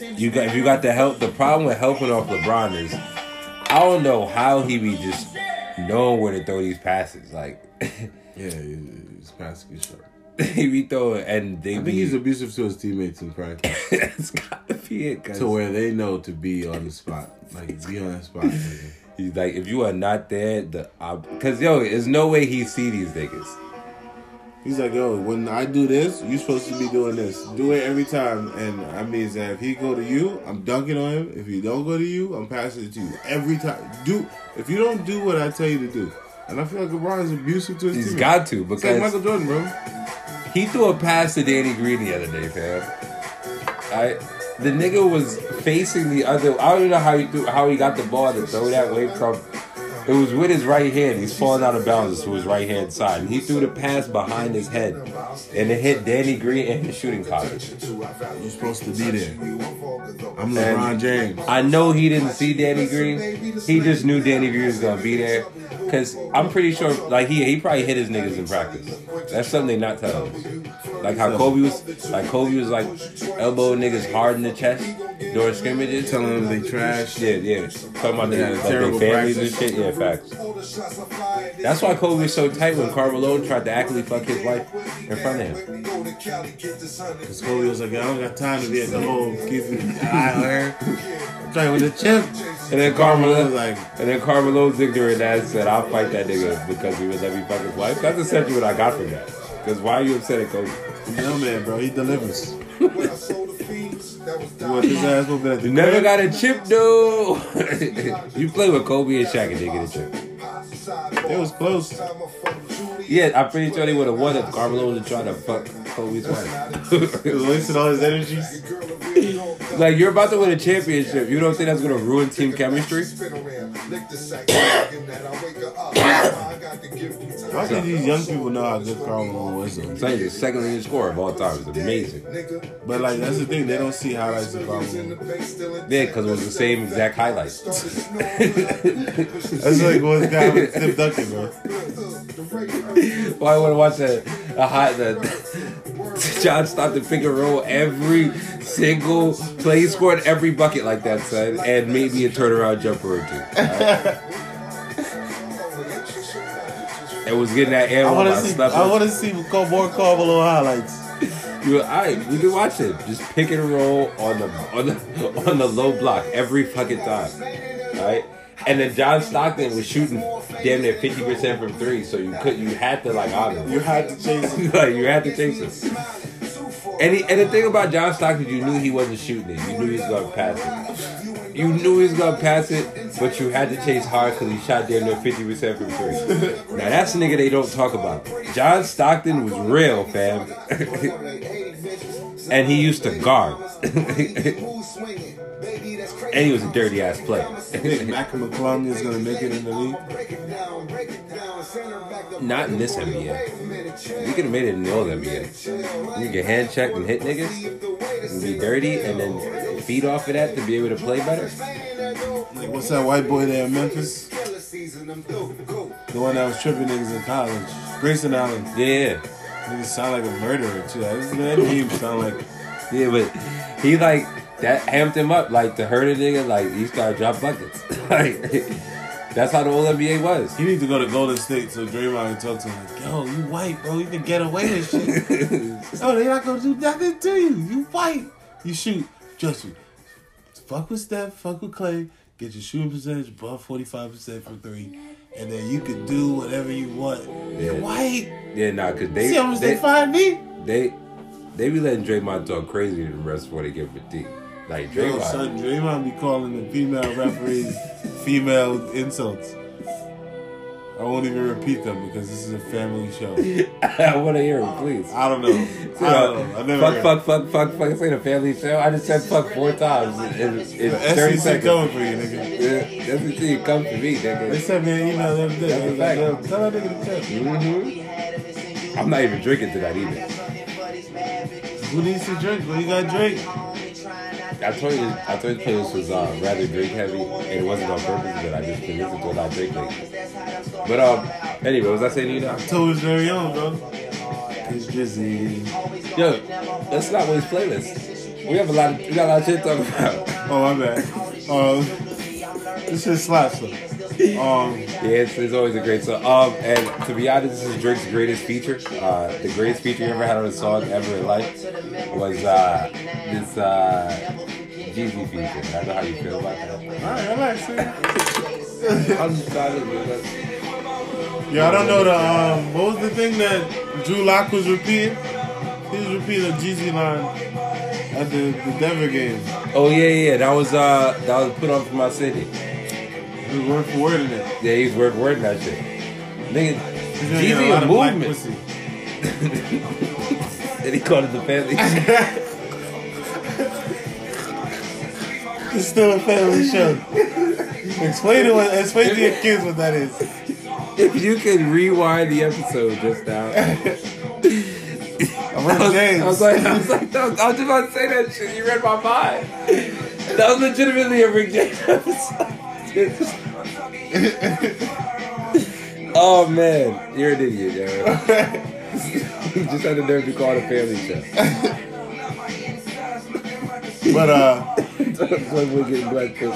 You got. If you got the help. The problem with helping off LeBron is, I don't know how he be just knowing where to throw these passes. Like Yeah, his shot. he be throwing, and they I be. think he's abusive to his teammates in practice, it's gotta be it. 'cause to where they know to be on the spot, like be on the spot. nigga. He's like, if you are not there, the because yo, there's no way he see these niggas. He's like, yo, when I do this, you're supposed to be doing this. Do it every time, and that means that if he go to you, I'm dunking on him. If he don't go to you, I'm passing it to you every time. Do if you don't do what I tell you to do, and I feel like LeBron is abusive to his He's teammates. got to It's like because Michael Jordan, bro. He threw a pass to Danny Green the other day, fam. I the nigga was facing the other. I don't even know how he threw, how he got the ball to throw that way from. It was with his right hand. He's falling out of bounds to his right hand side. And he threw the pass behind his head, and it hit Danny Green in the shooting pocket. You're supposed to be there. I'm LeBron James. I know he didn't see Danny Green. He just knew Danny Green was gonna be there. Cause I'm pretty sure, like he he probably hit his niggas in practice. That's something they not telling us. Like how Kobe was, like Kobe was like elbow niggas hard in the chest during scrimmages. Telling them they trash. Yeah, yeah. Talking about Yeah, their, like, families and shit. Yeah, facts. That's why Kobe was so tight when Carmelo tried to actually fuck his wife in front of him. Because Kobe was like, I don't got time to be at the home keeping an eye on her. I'm trying with the chip. And then Carmelo Carmelo was like, And then Carmelo's ignorant ass said, I'll fight that nigga because he would let me fuck his wife. That's essentially what I got from that. Because why are you upset at Kobe? no man, bro, he delivers. You his ass at the never got a chip, though. you play with Kobe and Shaq and they get a chip. It was close. Yeah, I'm pretty sure they would have won if Carmelo would have tried to fuck Kobe's wife. He was wasting all his energy. Like you're about to win a championship. You don't think that's gonna ruin team chemistry? How can these young people know how good Karl Malone was though? It's like the second leading scorer of all time. It's amazing. But like that's the thing, they don't see highlights of Karl Malone. Yeah, because it was the same exact highlights. That's like what's guy with Steve Duncan, bro. Why would I watch a, a hot the John Stockton pick and roll every single play? He scored every bucket like that, son, and maybe a turnaround jumper or two. alright? and was getting that air I while want I to see. slept. I want to see more Karl Malone highlights. You, all right, we can watch it. Just pick and roll on the on the on the low block every fucking time, all right? And then John Stockton was shooting damn near fifty percent from three, so you could you had to like honor. You had to chase him. like you had to chase him. And, he, and the thing about John Stockton, you knew he wasn't shooting it. You knew he was gonna pass it. You knew he was gonna pass it, but you had to chase hard because he shot damn near fifty percent from three. Now that's a nigga they don't talk about. John Stockton was real, fam, and he used to guard, and he was a dirty ass player. think Mac McClung is gonna make it in the league? Not in this NBA. You could have made it in the old NBA. You get hand checked and hit niggas and be dirty and then feed off of that to be able to play better. Like, what's that white boy there in Memphis? The one that was tripping niggas in college. Grayson Allen. Yeah, Niggas sound like a murderer too. That that name sound like yeah, but he like that amped him up like to hurt a nigga. Like he started drop buckets. like that's how the old NBA was. he need to go to Golden State so Draymond can talk to him like, yo, you white, bro. You can get away with shit. oh, they not gonna do nothing to you. You white. You shoot. Trust me. Fuck with Steph, fuck with Clay. Get your shooting percentage above 45% from three. And then you can do whatever you want. You're white. Yeah, nah, cause they See how much they, they, find me? they they be letting Draymond talk crazy to the rest before they give him a D. Like Yo, Draymond, son, Draymond be calling the female referees female insults. I won't even repeat them because this is a family show. I want to hear him, please. I don't know. I don't know. I never fuck, fuck, fuck, fuck, fuck. It's ain't a family show. I just said fuck four times in, in, in The 30 SEC seconds. coming for you, nigga. Yeah, that's the thing. Come to me, They nigga. sent me an email the other day. That's I a was like, fact. yo, tell that nigga to check. hmm I'm not even drinking tonight either. Who needs to drink? Well, you got Drake. I told you, I told you this playlist was uh, rather drink heavy, and it wasn't on purpose, but I just been listening to a lot of drink. But um, anyway, was I saying to you now? October's very own, bro. It's Drizzy. Yo, let's not waste playlist. We have a lot of, we got a lot of shit to talk about. Oh, my bad. Um, this shit slaps though. Um, Yeah, it's, it's always a great song. Um, and to be honest, this is Drake's greatest feature. Uh, the greatest feature he ever had on a song ever in life was uh, this uh, Jeezy feature. I know how you feel about that. alright, relax, man. I'm excited, trying to do that. Yeah, I don't know the um. What was the thing that Drew Lock was repeating? He was repeating a Jeezy line at the, the Denver game. Oh yeah, yeah, that was uh, that was put on for my city. He was word for word in it. Yeah, he's word wording that shit. Nigga, He's get a lot a of black movement, pussy. and he called it the family. It's still a family show. explain to what, explain to your kids what that is. if you could rewind the episode just now. I was, James. I was like, I was like, I was just about to say that shit. You read my mind. That was legitimately a Rick James episode. oh man, you're an idiot, yo. you just had the nerve to call it a family show. but uh, When we're getting black pussy.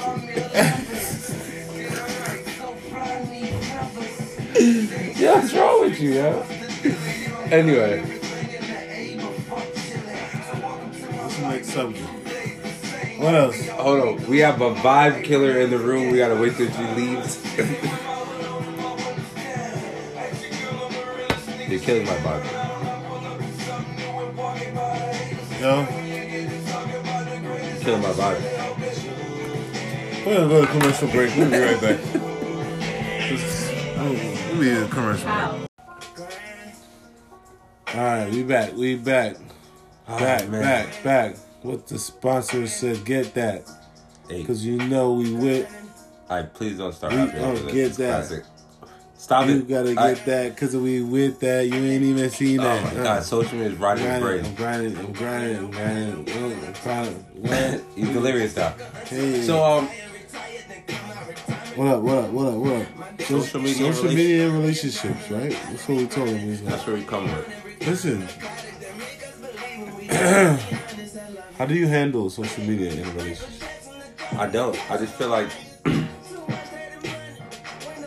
yeah, what's wrong with you, yo? Anyway, let's make something. What else? hold on. We have a vibe killer in the room. We gotta wait till she leaves. You're killing my vibe. Yo, You're killing my vibe. we're gonna go to commercial break. We'll be right back. Just- We'll we'll be in a commercial break. All right, we back. We back. Oh, Back, man. back, back. What the sponsor said, get that. Hey, Because you know we with. I please don't start. We don't get that. classic. Stop You it. gotta get I- that because we with that. You ain't even seen that. Oh that. my Uh, god, social media is I'm brain. grinding, I'm grinding, I'm grinding, I'm grinding. I'm grinding. What? He's delirious now. Hey. So um, What up? What up? What up? What up? Social media social media and relationships, right? That's what we told them. is that's where we come with. Listen. How do you handle social media in a relationship? I don't. I just feel like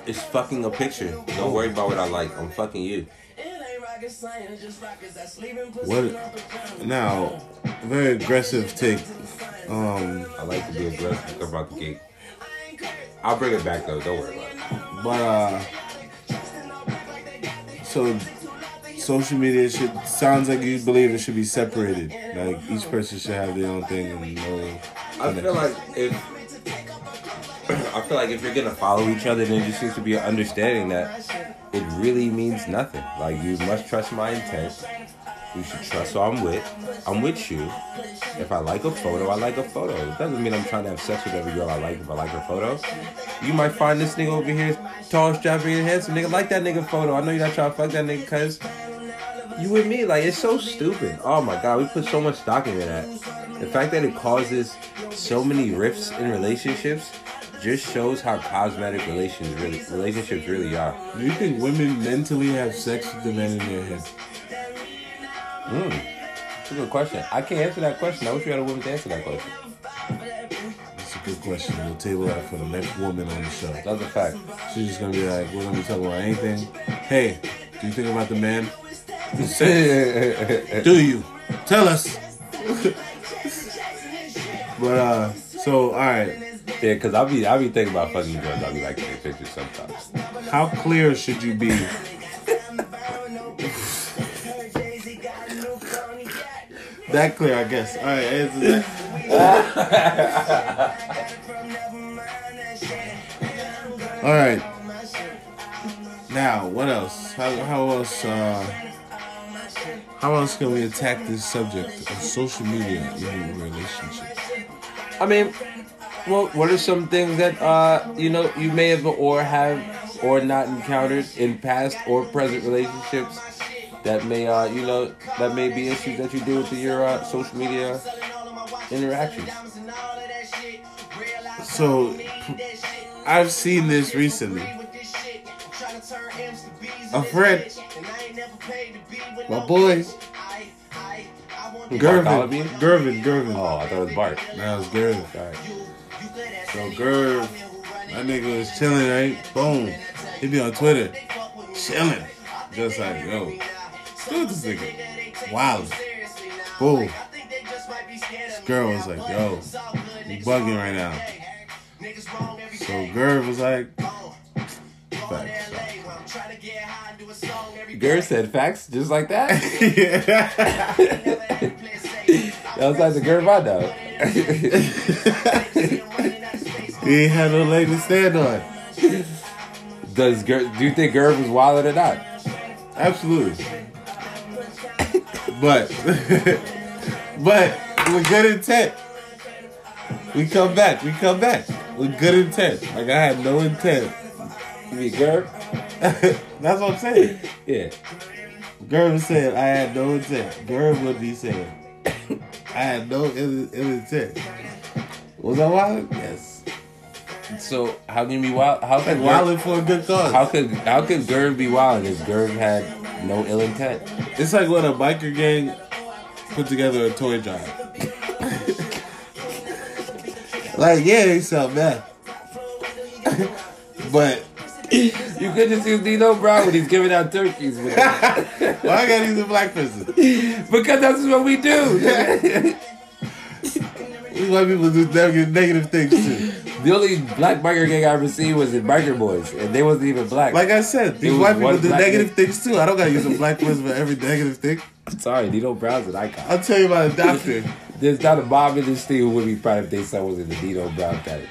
it's fucking a picture. Don't worry about what I like. I'm fucking you. What? Now, very aggressive take. Um, I like to be aggressive. Come out the gate. I'll bring it back though. Don't worry about it. but uh, so social media should sounds like you believe it should be separated. Like each person should have their own thing and no. I feel like if I feel like if you're gonna follow each other, then there just needs to be an understanding that it really means nothing. Like you must trust my intent. You should trust who I'm with. I'm with you. If I like a photo, I like a photo. It doesn't mean I'm trying to have sex with every girl I like if I like her photo. You might find this nigga over here tall, strapping, and handsome. Nigga, like that nigga photo. I know you're not trying to fuck that nigga because you and me. Like, it's so stupid. Oh my god, we put so much stock into that. The fact that it causes so many rifts in relationships just shows how cosmetic relations really relationships really are. Do you think women mentally have sex with the men in their head? Hmm. That's a good question. I can't answer that question. I wish we had a woman to answer that question. That's a good question. We'll table that for the next woman on the show. That's a fact. She's just gonna be like, we're gonna be talking about anything. Hey, do you think about the man? Do you? Tell us. but uh, so all right, Yeah, cause I'll be I'll be thinking about fucking girls. I'll be like taking pictures sometimes. how clear should you be? that clear, I guess. All right, answer that. all right. Now, what else? How, how else? Uh, how else can we attack this subject of social media in relationships? I mean, well, what are some things that uh you know you may have or have or not encountered in past or present relationships that may uh you know that may be issues that you deal with in your uh, social media interactions. So, I've seen this recently. A friend, my boy, Gervin, Bartholomew? Gervin, Gervin. Oh, I thought it was Bart. That was Gervin. Alright. So Gerv, that nigga was chilling, right? Boom. He be on Twitter, chilling. Just like, yo, do this nigga. Wild. Boom. This girl was like, yo, you bugging right now. So Gerv was like, facts. Gert said facts just like that. that was like the Gert I know. he ain't had no leg to stand on. Does Gert, do you think Gert was wild or not? Absolutely. but but with good intent. We come back. We come back. With good intent. Like I had no intent. You mean Gert? That's what I'm saying. Yeah. Gerb said I had no intent. Gerb would be saying I had no ill, ill intent. Was I wild? Yes. So how can you be wild? How can Gert, Wilding for a good cause. how could how could Gert be wild if Gert had no ill intent? It's like when a biker gang put together a toy drive. like, yeah, they sell meth. but You could just use Nino Brown when he's giving out turkeys. why I gotta use a black person? because that's what we do. we white people do negative, things too. the only black biker gang I ever seen was in Biker Boys, and they wasn't even black. Like I said, these white people do negative man. things too. I don't gotta use a black person for every negative thing. I'm sorry, Nino Brown's an icon. I'll tell you about a doctor. There's not a mom in this thing who would be proud if their son was in the Nino Brown category.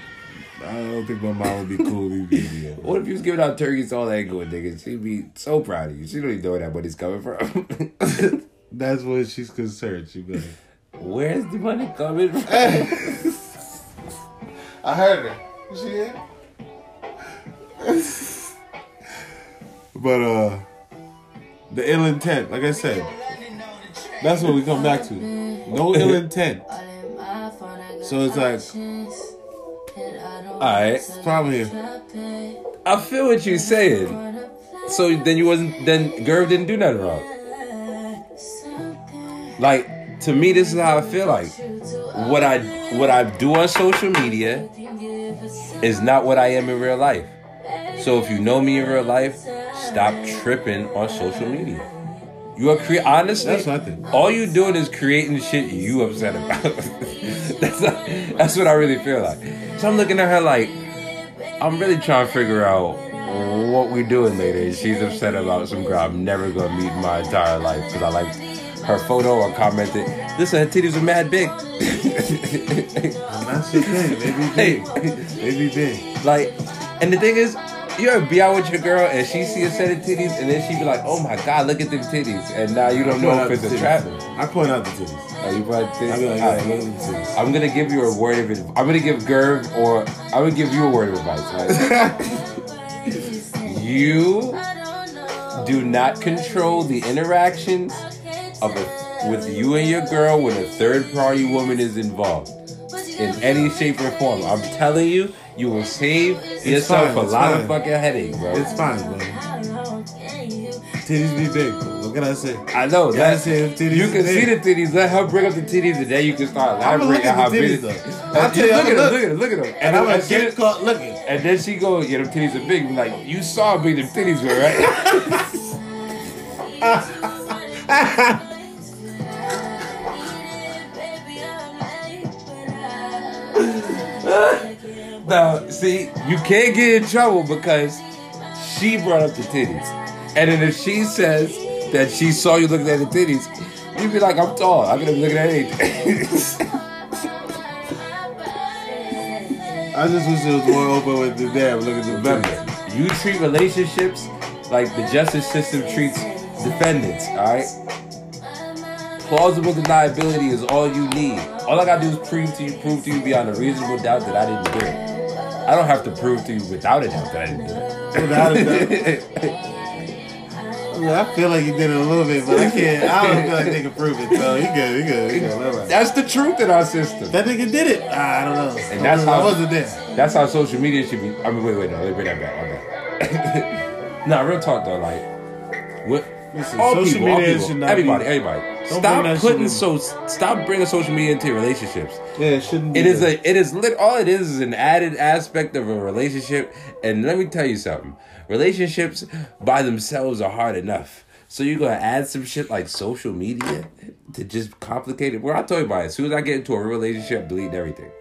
I don't think my mom would be cool with me. being here. What if you was giving out turkeys all that good niggas? She'd be so proud of you. She don't even know where that money's coming from. That's what she's concerned. She be like, Where's the money coming from? I heard her. You see it? but uh, the ill intent, like I said, that's what we come back to. No ill intent. So it's like Alright. problem here. I feel what you're saying. So then you wasn't then Gerv didn't do nothing wrong. Like to me this is how I feel like. What I what I do on social media is not what I am in real life. So if you know me in real life, stop tripping on social media. You are cre- honestly. That's think. All you doing is creating shit you upset about. that's that's what I really feel like. So I'm looking at her like I'm really trying to figure out what we doing later. And she's upset about some girl I'm never gonna meet in my entire life because I like her photo or commented. Listen, her titties are mad big. That's the thing. They be big. They be big. Like, and the thing is, you ever be out with your girl and she see a set of titties and then she be like, "Oh my god, look at them titties," and now you don't know if it's a trap. I point out the titties. Are you about to? I be like, All yeah, right. look at the titties. I'm gonna give you a word of advice. I'm gonna give Gerv or I'm gonna give you a word of advice. Right? you do not control the interactions of a, with you and your girl when a third party woman is involved in any shape or form. I'm telling you, you will save yourself fine, a it's lot of fucking headache, bro. It's fine, bro. Titties be big. Bro. What can I say? I know that you can see the titties. Let her bring up the titties, and then you can start elaborating how big. titties, it- though. I'll tell you, look at them, look. at them, look at them, And I'm gonna get caught looking. And then she go, yeah, them titties are big. I'm like, you saw how big them titties were, right? now, see, you can't get in trouble because she brought up the titties. And then if she says that she saw you looking at the titties, you'd be like, I'm tall. I'm gonna be looking at anything. I just wish it was more open with the damn. Look at the Remember, you treat relationships like the justice system treats defendants, alright? Plausible deniability is all you need. All I gotta do is prove to you, prove to you beyond a reasonable doubt that I didn't do it. I don't have to prove to you without a doubt that I didn't do it. Without a doubt. I, feel like you did it a little bit, but I can't. I don't feel like they can prove it. So you good. you good. you good. Right. That's the truth in our system. That nigga did it. Ah, I don't know. And that's I, how- I wasn't there. That's how social media should be. I mean, wait, wait, no, let me bring that back. My bad. nah, real talk though, like, what? Listen, all social people, all media people, should not everybody, be- everybody. Stop bring that shit putting so. Stop bringing social media into relationships. Yeah, it shouldn't. Be It is there. a. It is lit. All it is is an added aspect of a relationship. And let me tell you something. Relationships by themselves are hard enough. So you're gonna add some shit like social media to just complicate it. Well, I told you about it. As soon as I get into a real relationship, I'm deleting everything.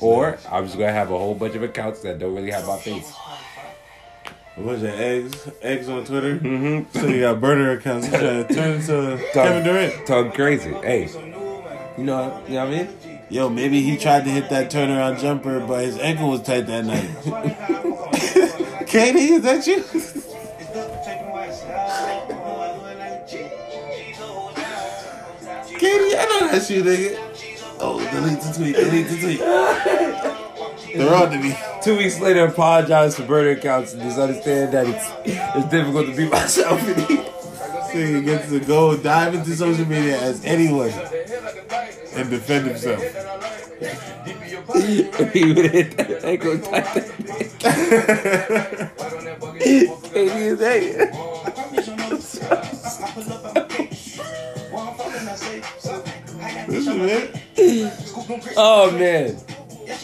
or I'm just gonna have a whole bunch of accounts that don't really have my face. A bunch of eggs, eggs on Twitter. Mm-hmm. So you got burner accounts. You trying to turn into Kevin Durant. Talk crazy. Hey, you know, you know what I mean? Yo, maybe he tried to hit that turnaround jumper, but his ankle was tight that night. KD, is that you? KD, I know that's you, nigga. Oh, delete the tweet, delete the tweet. Two weeks later, apologize for burner accounts and just understand that it's it's difficult to be myself. Nigga gets to go dive into social media as anyone and defend himself. he would hit that ankle tight. KD is hey. Listen, man. Oh man.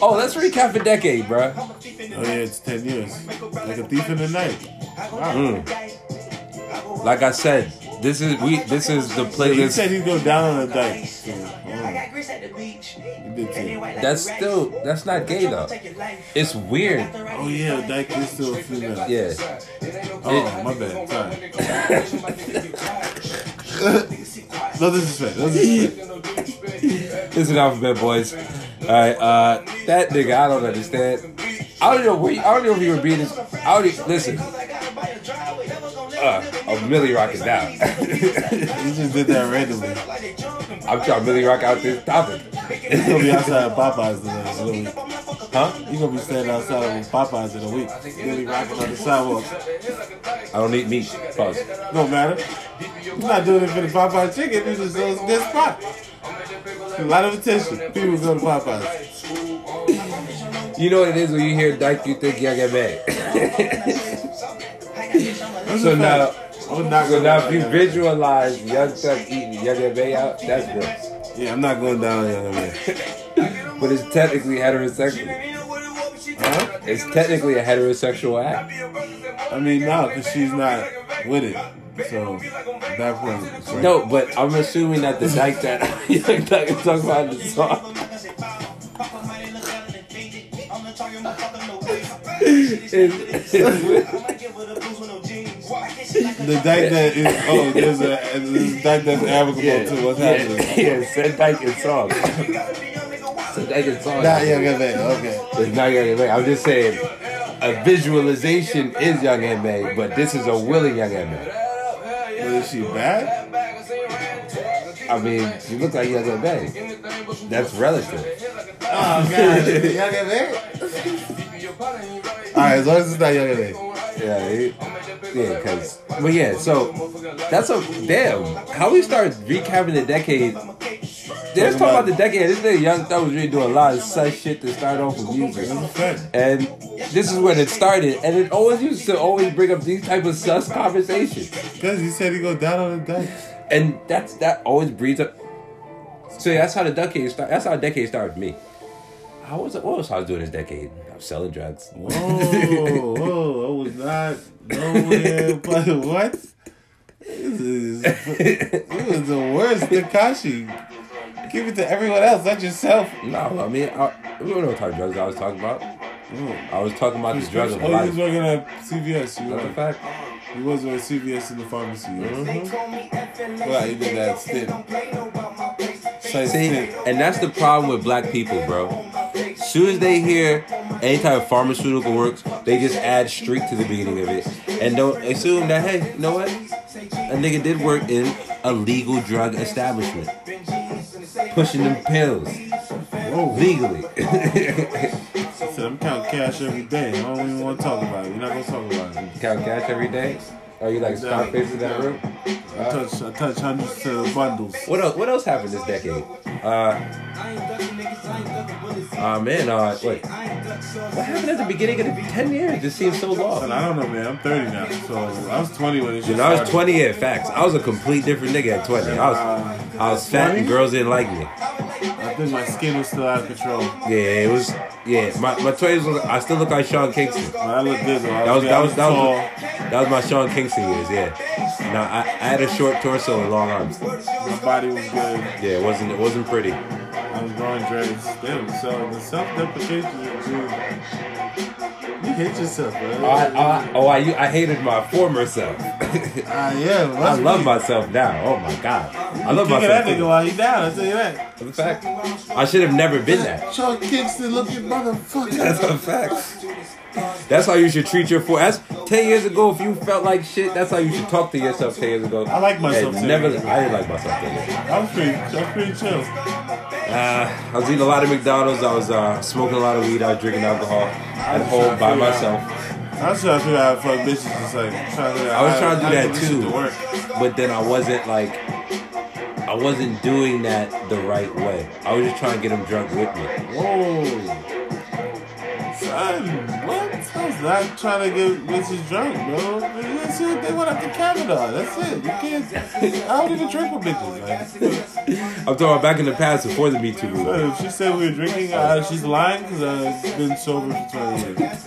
Oh, let's recap a decade, bro. Oh yeah, it's ten years. Like a thief in the night. Mm. Like I said, this is we. This is the He playlist. said he'd go down on a dyke. So, he say. That's still that's not gay though. It's weird. Oh yeah, dyke is still a female. Yeah. Oh my bad. Sorry. no disrespect. No disrespect. It's an alphabet, boys. All right, uh, that nigga, I don't understand. I don't know where. I don't know if you were being this. I don't even, listen. Uh, I'm really rocking down. He just did that randomly. I'm trying to really rock out this topic. You gonna be outside of Popeyes today, in a week. Huh? You gonna be standing outside of Popeyes in a week. Really rocking on the sidewalk. I don't eat meat. Pause. No matter. You're not doing it for the Popeye chicken. It's a good spot. A lot of attention. People go to Popeyes. You know what it is when you hear Dyke, you think and May. That's So now. I'm not so going now down if you M.A. visualize Young Thug eating Young M.A. out, that's gross. Yeah, I'm not going down Young M.A. But it's technically heterosexual. Huh? It's technically a heterosexual act. I mean, no, because she's not with it. So, at that point, it's. No, but I'm assuming that the Dyke that Young Thug talking about in the song is, is The dyke that is, oh, there's a, there's a dyke that's applicable yeah, to what's yeah, happening. yeah, said Dyke in song. said Dyke in song. Not Young M.A., okay. It's not Young M.A. I'm just saying a visualization is Young and M.A., but this is a willing Young and But is she bad? I mean, she looks like Young M.A. That's relative. Oh, God. Young M.A.? Alright, as long as it's not Young M.A. Yeah, it, yeah, cause, but yeah, so that's a damn. How we start recapping the decade? Let's talk about the decade. This nigga Young Thug was really doing a lot of such shit to start off with music, That's a fact. and this is when it started. And it always used to always bring up these type of sus conversations, Because he said he go down on the dyke. and that's that always breeds up. So yeah, that's how the decade start. That's how the decade started with me. How was it? What was I doing this decade? Selling drugs. Whoa, whoa, I was not nowhere but what? This is, it was the worst, Takashi. Give it to everyone else, not yourself. No, I mean, I, we don't know what type of drugs I was talking about. I was talking about the drugs of Oh, he was working at CVS. You That's a fact. He was at CVS in the pharmacy. Mm-hmm. Well, he did that stint. See, and that's the problem with black people, bro. Soon as they hear any type of pharmaceutical works, they just add street to the beginning of it, and don't assume that hey, you know what? A nigga did work in a legal drug establishment, pushing them pills Whoa. legally. I said, I'm counting cash every day. I don't even want to talk about it. You're not going to talk about it. Count cash every day. Are you like Scarface in that room? I touch, I touch hundreds of bundles. What else? What else happened this decade? Uh, uh man, uh, wait. What happened at the beginning of the ten years? This seems so long. I don't know, man. I'm 30 now. So I was 20 when it You know, I was twenty at facts. I was a complete different nigga at twenty. I was, I was fat and girls didn't like me. I think my skin was still out of control. Yeah, it was. Yeah, my my twenties. I still look like Sean Kingston. But I look good though. I That was that was that was that was my Sean Kingston years. Yeah. Now I, I had a short torso and long arms. My body was good. Yeah, it wasn't it wasn't pretty. I was growing dreads. Damn, so the self-deprecation is you. You hate yourself, bro. Oh, I, I, oh, I, I hated my former self. Ah, yeah. I love myself now. Oh my god, I love myself. that nigga while he down. I tell you that. That's a fact. I should have never been that. Sean Kingston looking motherfucker. That's a fact. That's how you should treat your four. That's ten years ago. If you felt like shit, that's how you should talk to yourself ten years ago. I like myself 10 never. years ago. I didn't like myself ten years. ago. I was pretty, I was pretty chill. Uh, I was eating a lot of McDonald's. I was uh, smoking a lot of weed. I was drinking alcohol at home by myself. I was trying to figure out how fuck bitches. Like trying to I was trying to do that too, To but then I wasn't like. I wasn't doing that the right way. I was just trying to get them drunk with me. Whoa. Son, what? I was not trying to get bitches drunk, bro. That's it. They went to Canada. That's it. You can't. I don't even drink with bitches. Like, I'm talking about back in the past before the Me Too movement. she said we were drinking, uh, she's lying because I've been sober for 20 years.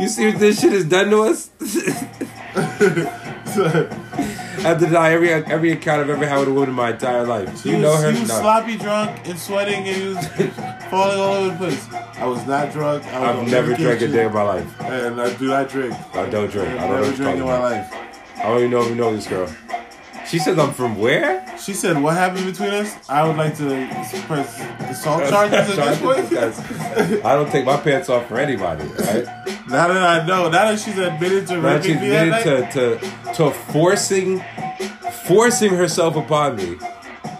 You see what this shit has done to us? After that, every every account I've ever had with a woman in my entire life. You know her? Was No. sloppy drunk and sweating and he was falling all over the place. I was not drunk. I was I've never drank a day in my life. And I do not drink. I don't drink. I don't I've know never what you're drank talking in my life. I don't even know if you know this girl. She says I'm from where? She said, "What happened between us? I would like to press assault charges at this point." I don't take my pants off for anybody, right? now that I know, now that she's admitted to Now she's raping me admitted night, to, to, to forcing forcing herself upon me.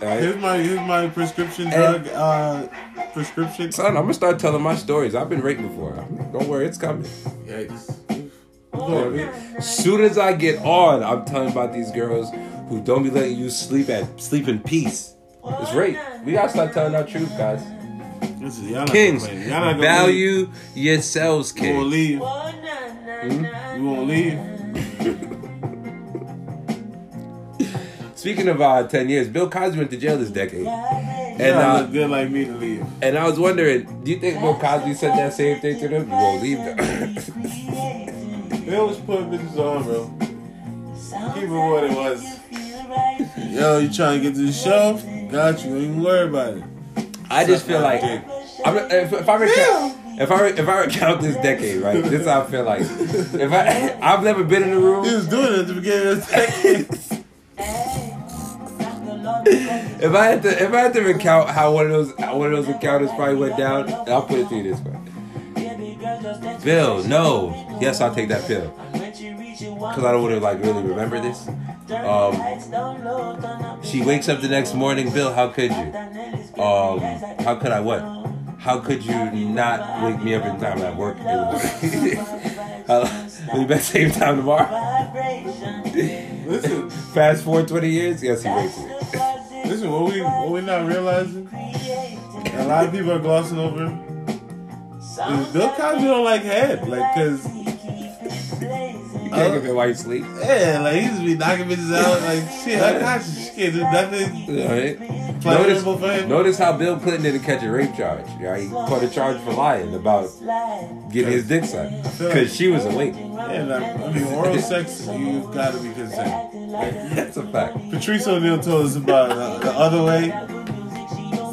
Right? Here's my here's my prescription And- drug uh prescription. Son, I'm gonna start telling my stories. I've been raped before. Don't worry, it's coming. Yikes. You know what I mean? Soon as I get on, I'm telling about these girls who don't be letting you sleep at sleep in peace. It's rape. We gotta start telling our truth, guys. This is y'all Kings. Y'all not value yourselves, Leave. You won't kings. leave. You won't leave. Speaking of uh, ten years, Bill Cosby went to jail this decade, and And uh, look good like me to leave. and I was wondering, do you think Bill Cosby said that same thing to them? You won't leave them. Bill was putting bitches on, bro. Keep it what it was. Yo, you trying to get to the show? Got you. Don't even worry about it. I just feel like I'm, if, if I recount, if I if I recount this decade, right? This is how I feel like. If I I've never been in the room. He was doing it at the beginning of the decade. If I had to if I had to recount how one of those one of those encounters probably went down, I'll put it to you this way. Bill, no. Yes, I'll take that pill. Cause I don't want to like really remember this. Um, she wakes up the next morning. Bill, how could you? Um, how could I what? How could you not wake me up in time at work? in the morning? Will you bet same time tomorrow? listen, Fast forward 20 years? Yes, he raped me. listen. What we what we not realizing? A lot of people are glossing over. Is Bill Cosby don't like head, like cause You can't it while you sleep. yeah, like he just be knocking bitches out, like shit. Unconscious, she can't do nothing. Notice, notice how Bill Clinton didn't catch a rape charge. Yeah, He caught a charge for lying about getting his dick sucked because she was awake. Yeah, like, I mean, oral sex, you've got to be consent. That's a fact. Patrice O'Neal told us about uh, the other way.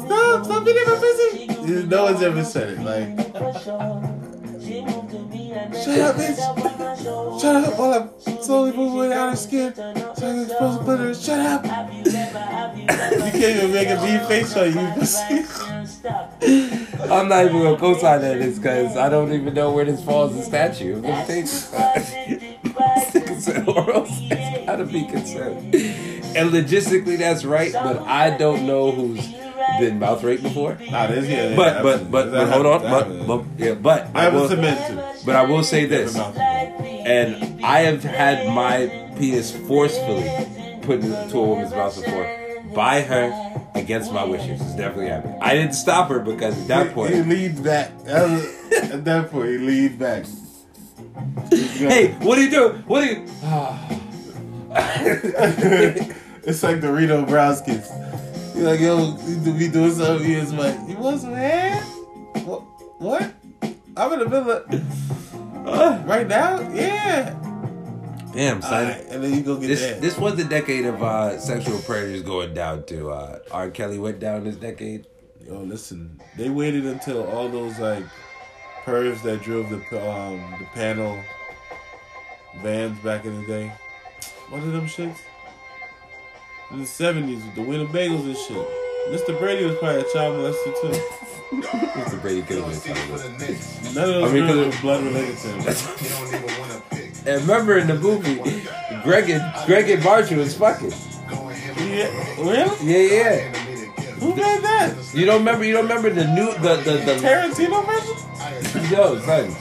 Stop, stop being in my pussy. No one's ever said it. Like, shut up, bitch. Shut up while I'm slowly moving out of skin. So I'm supposed to put glitter. Shut up. You can't even make a mean face on you. I'm not even gonna co-sign that this because I don't even know where this falls in statute of limitations. consent oral sex gotta be consent. And logistically, that's right, but I don't know who's been mouth raped before. Nah, this, yeah, yeah, But but but, but hold on, but, but yeah, but I I will, submitted to. but I will say this, and I have had my penis forcefully put into a woman's mouth before by her against my wishes. It's definitely happened. I didn't stop her because at that He point, leaned back. That At that point, he leaned back. hey, what are you doing? What are you? it's like the Reno Browskins. You're like, yo, do- be doing something. He was like, you want some hair? What? What? I'm in the middle of. Uh, right now? Yeah. Damn, son. And then you go get This that. this was the decade of uh, sexual predators going down to uh, R. Kelly went down this decade. Yo, listen. They waited until all those like pervs that drove the um the panel vans back in the day. One of them shits? In the seventies with the Winnebagos and shit. Mr. Brady was probably a child molester too. It's a Brady Killer. None of those I mean, girls 'cause were blood related to him. You don't even wanna pick. And remember in the movie, Greg and Greg and Marcia was fucking. Go. Yeah, really? Yeah, yeah. Who made that? You don't remember? You don't remember the new the the the. Tarantino version? Yo, son,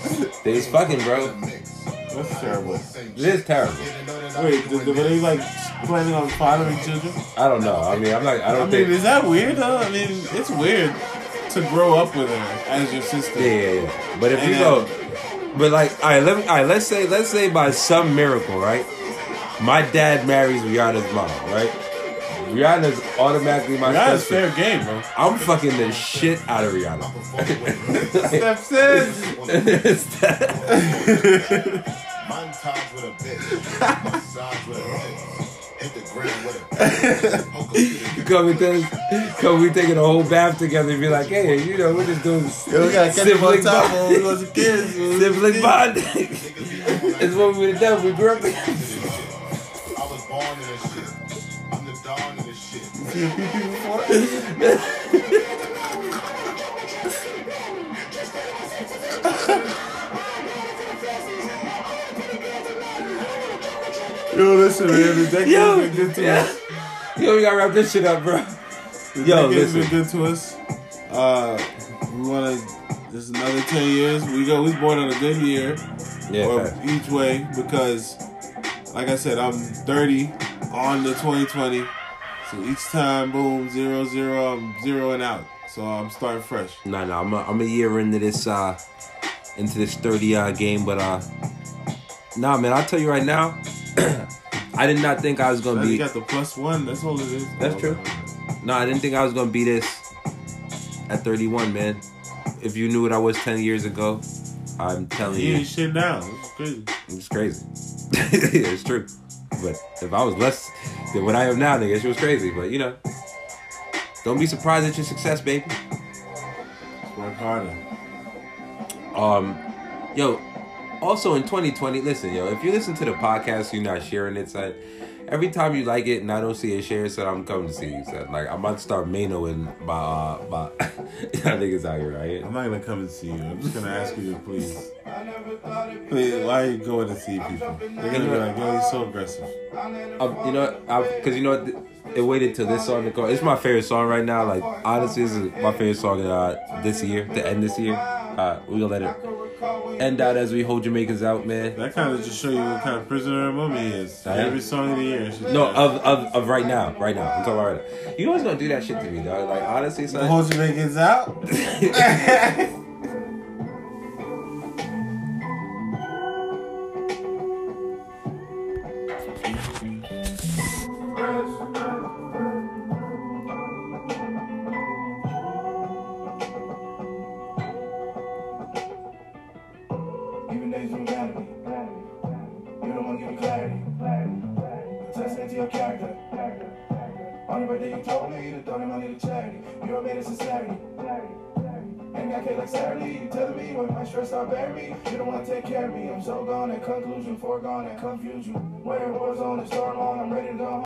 they was fucking, bro. That's terrible. It is terrible. Wait, did, were they like planning on fathering children? I don't know. I mean, I'm not. I I don't mean, think. is that weird though? I mean, it's weird to grow up with her as your sister. Yeah, yeah, yeah. But if you And go, but like, all right, let me, all right, let's say, let's say by some miracle, right? My dad marries Rihanna's mom, right? Rihanna's automatically my That's sister. fair game, bro. I'm fucking the shit out of Rihanna. Steph says. Montage with a bitch. Massage with a bitch. Hit the ground with a bitch. Poke up to the come we take, come we taking a whole bath together and be like, hey, you know, we're just doing Yo, we gotta catch him on sibling top bond- when we was kids. we was sibling kids. bonding. it's what we would have done. We grew up together. I was born in this shit. I'm the dawn in this shit. Yo, listen, man. The decade Yo, been good to yeah. us. Yo, we gotta wrap this shit up, bro. The Yo, decade's listen. been good to us. Uh, we. This is another ten years. We go. We born on a good year, Yeah, or facts. each way, because, like I said, I'm 30 on the 2020. So each time, boom, zero zero. I'm zeroing out. So I'm starting fresh. Nah, nah, I'm a, I'm a year into this uh into this 30 uh game, but uh nah man, I'll tell you right now, I did not think I was gonna Now you got the plus one. That's all it is. That's true. no, I didn't think I was gonna be this at 31, man. If you knew what I was 10 years ago, I'm telling He you, ain't shit down. It's crazy. it's crazy. it's true. But if I was less than what I am now, nigga, it was crazy. But you know, don't be surprised at your success, baby. Work harder. Um, yo, also in 2020, listen, yo, if you listen to the podcast, you're not sharing it, son. Every time you like it and I don't see it shared, son, I'm coming to see you, son. Like I'm about to start Manoing by uh by y'all niggas out here, right? I'm not gonna come and see you. I'm just gonna ask you to please. Please, why are you going to see people? They're gonna be like, yo, he's so aggressive. Um, you know, because you know what, it waited till this song to go. It's my favorite song right now. Like honestly, this is my favorite song uh, this year to end this year. Uh, we gonna let it end out as we hold Jamaicans out, man. That kind of just show you what kind of prisoner of mummy is. Every song of the year. No, of, of of right now, right now. I'm talking about right now. You always gonna do that shit to me, dog. Like honestly, son. whole Jamaicans out. so gone at conclusion, foregone at confusion. Where it was on the storm long, I'm ready to go.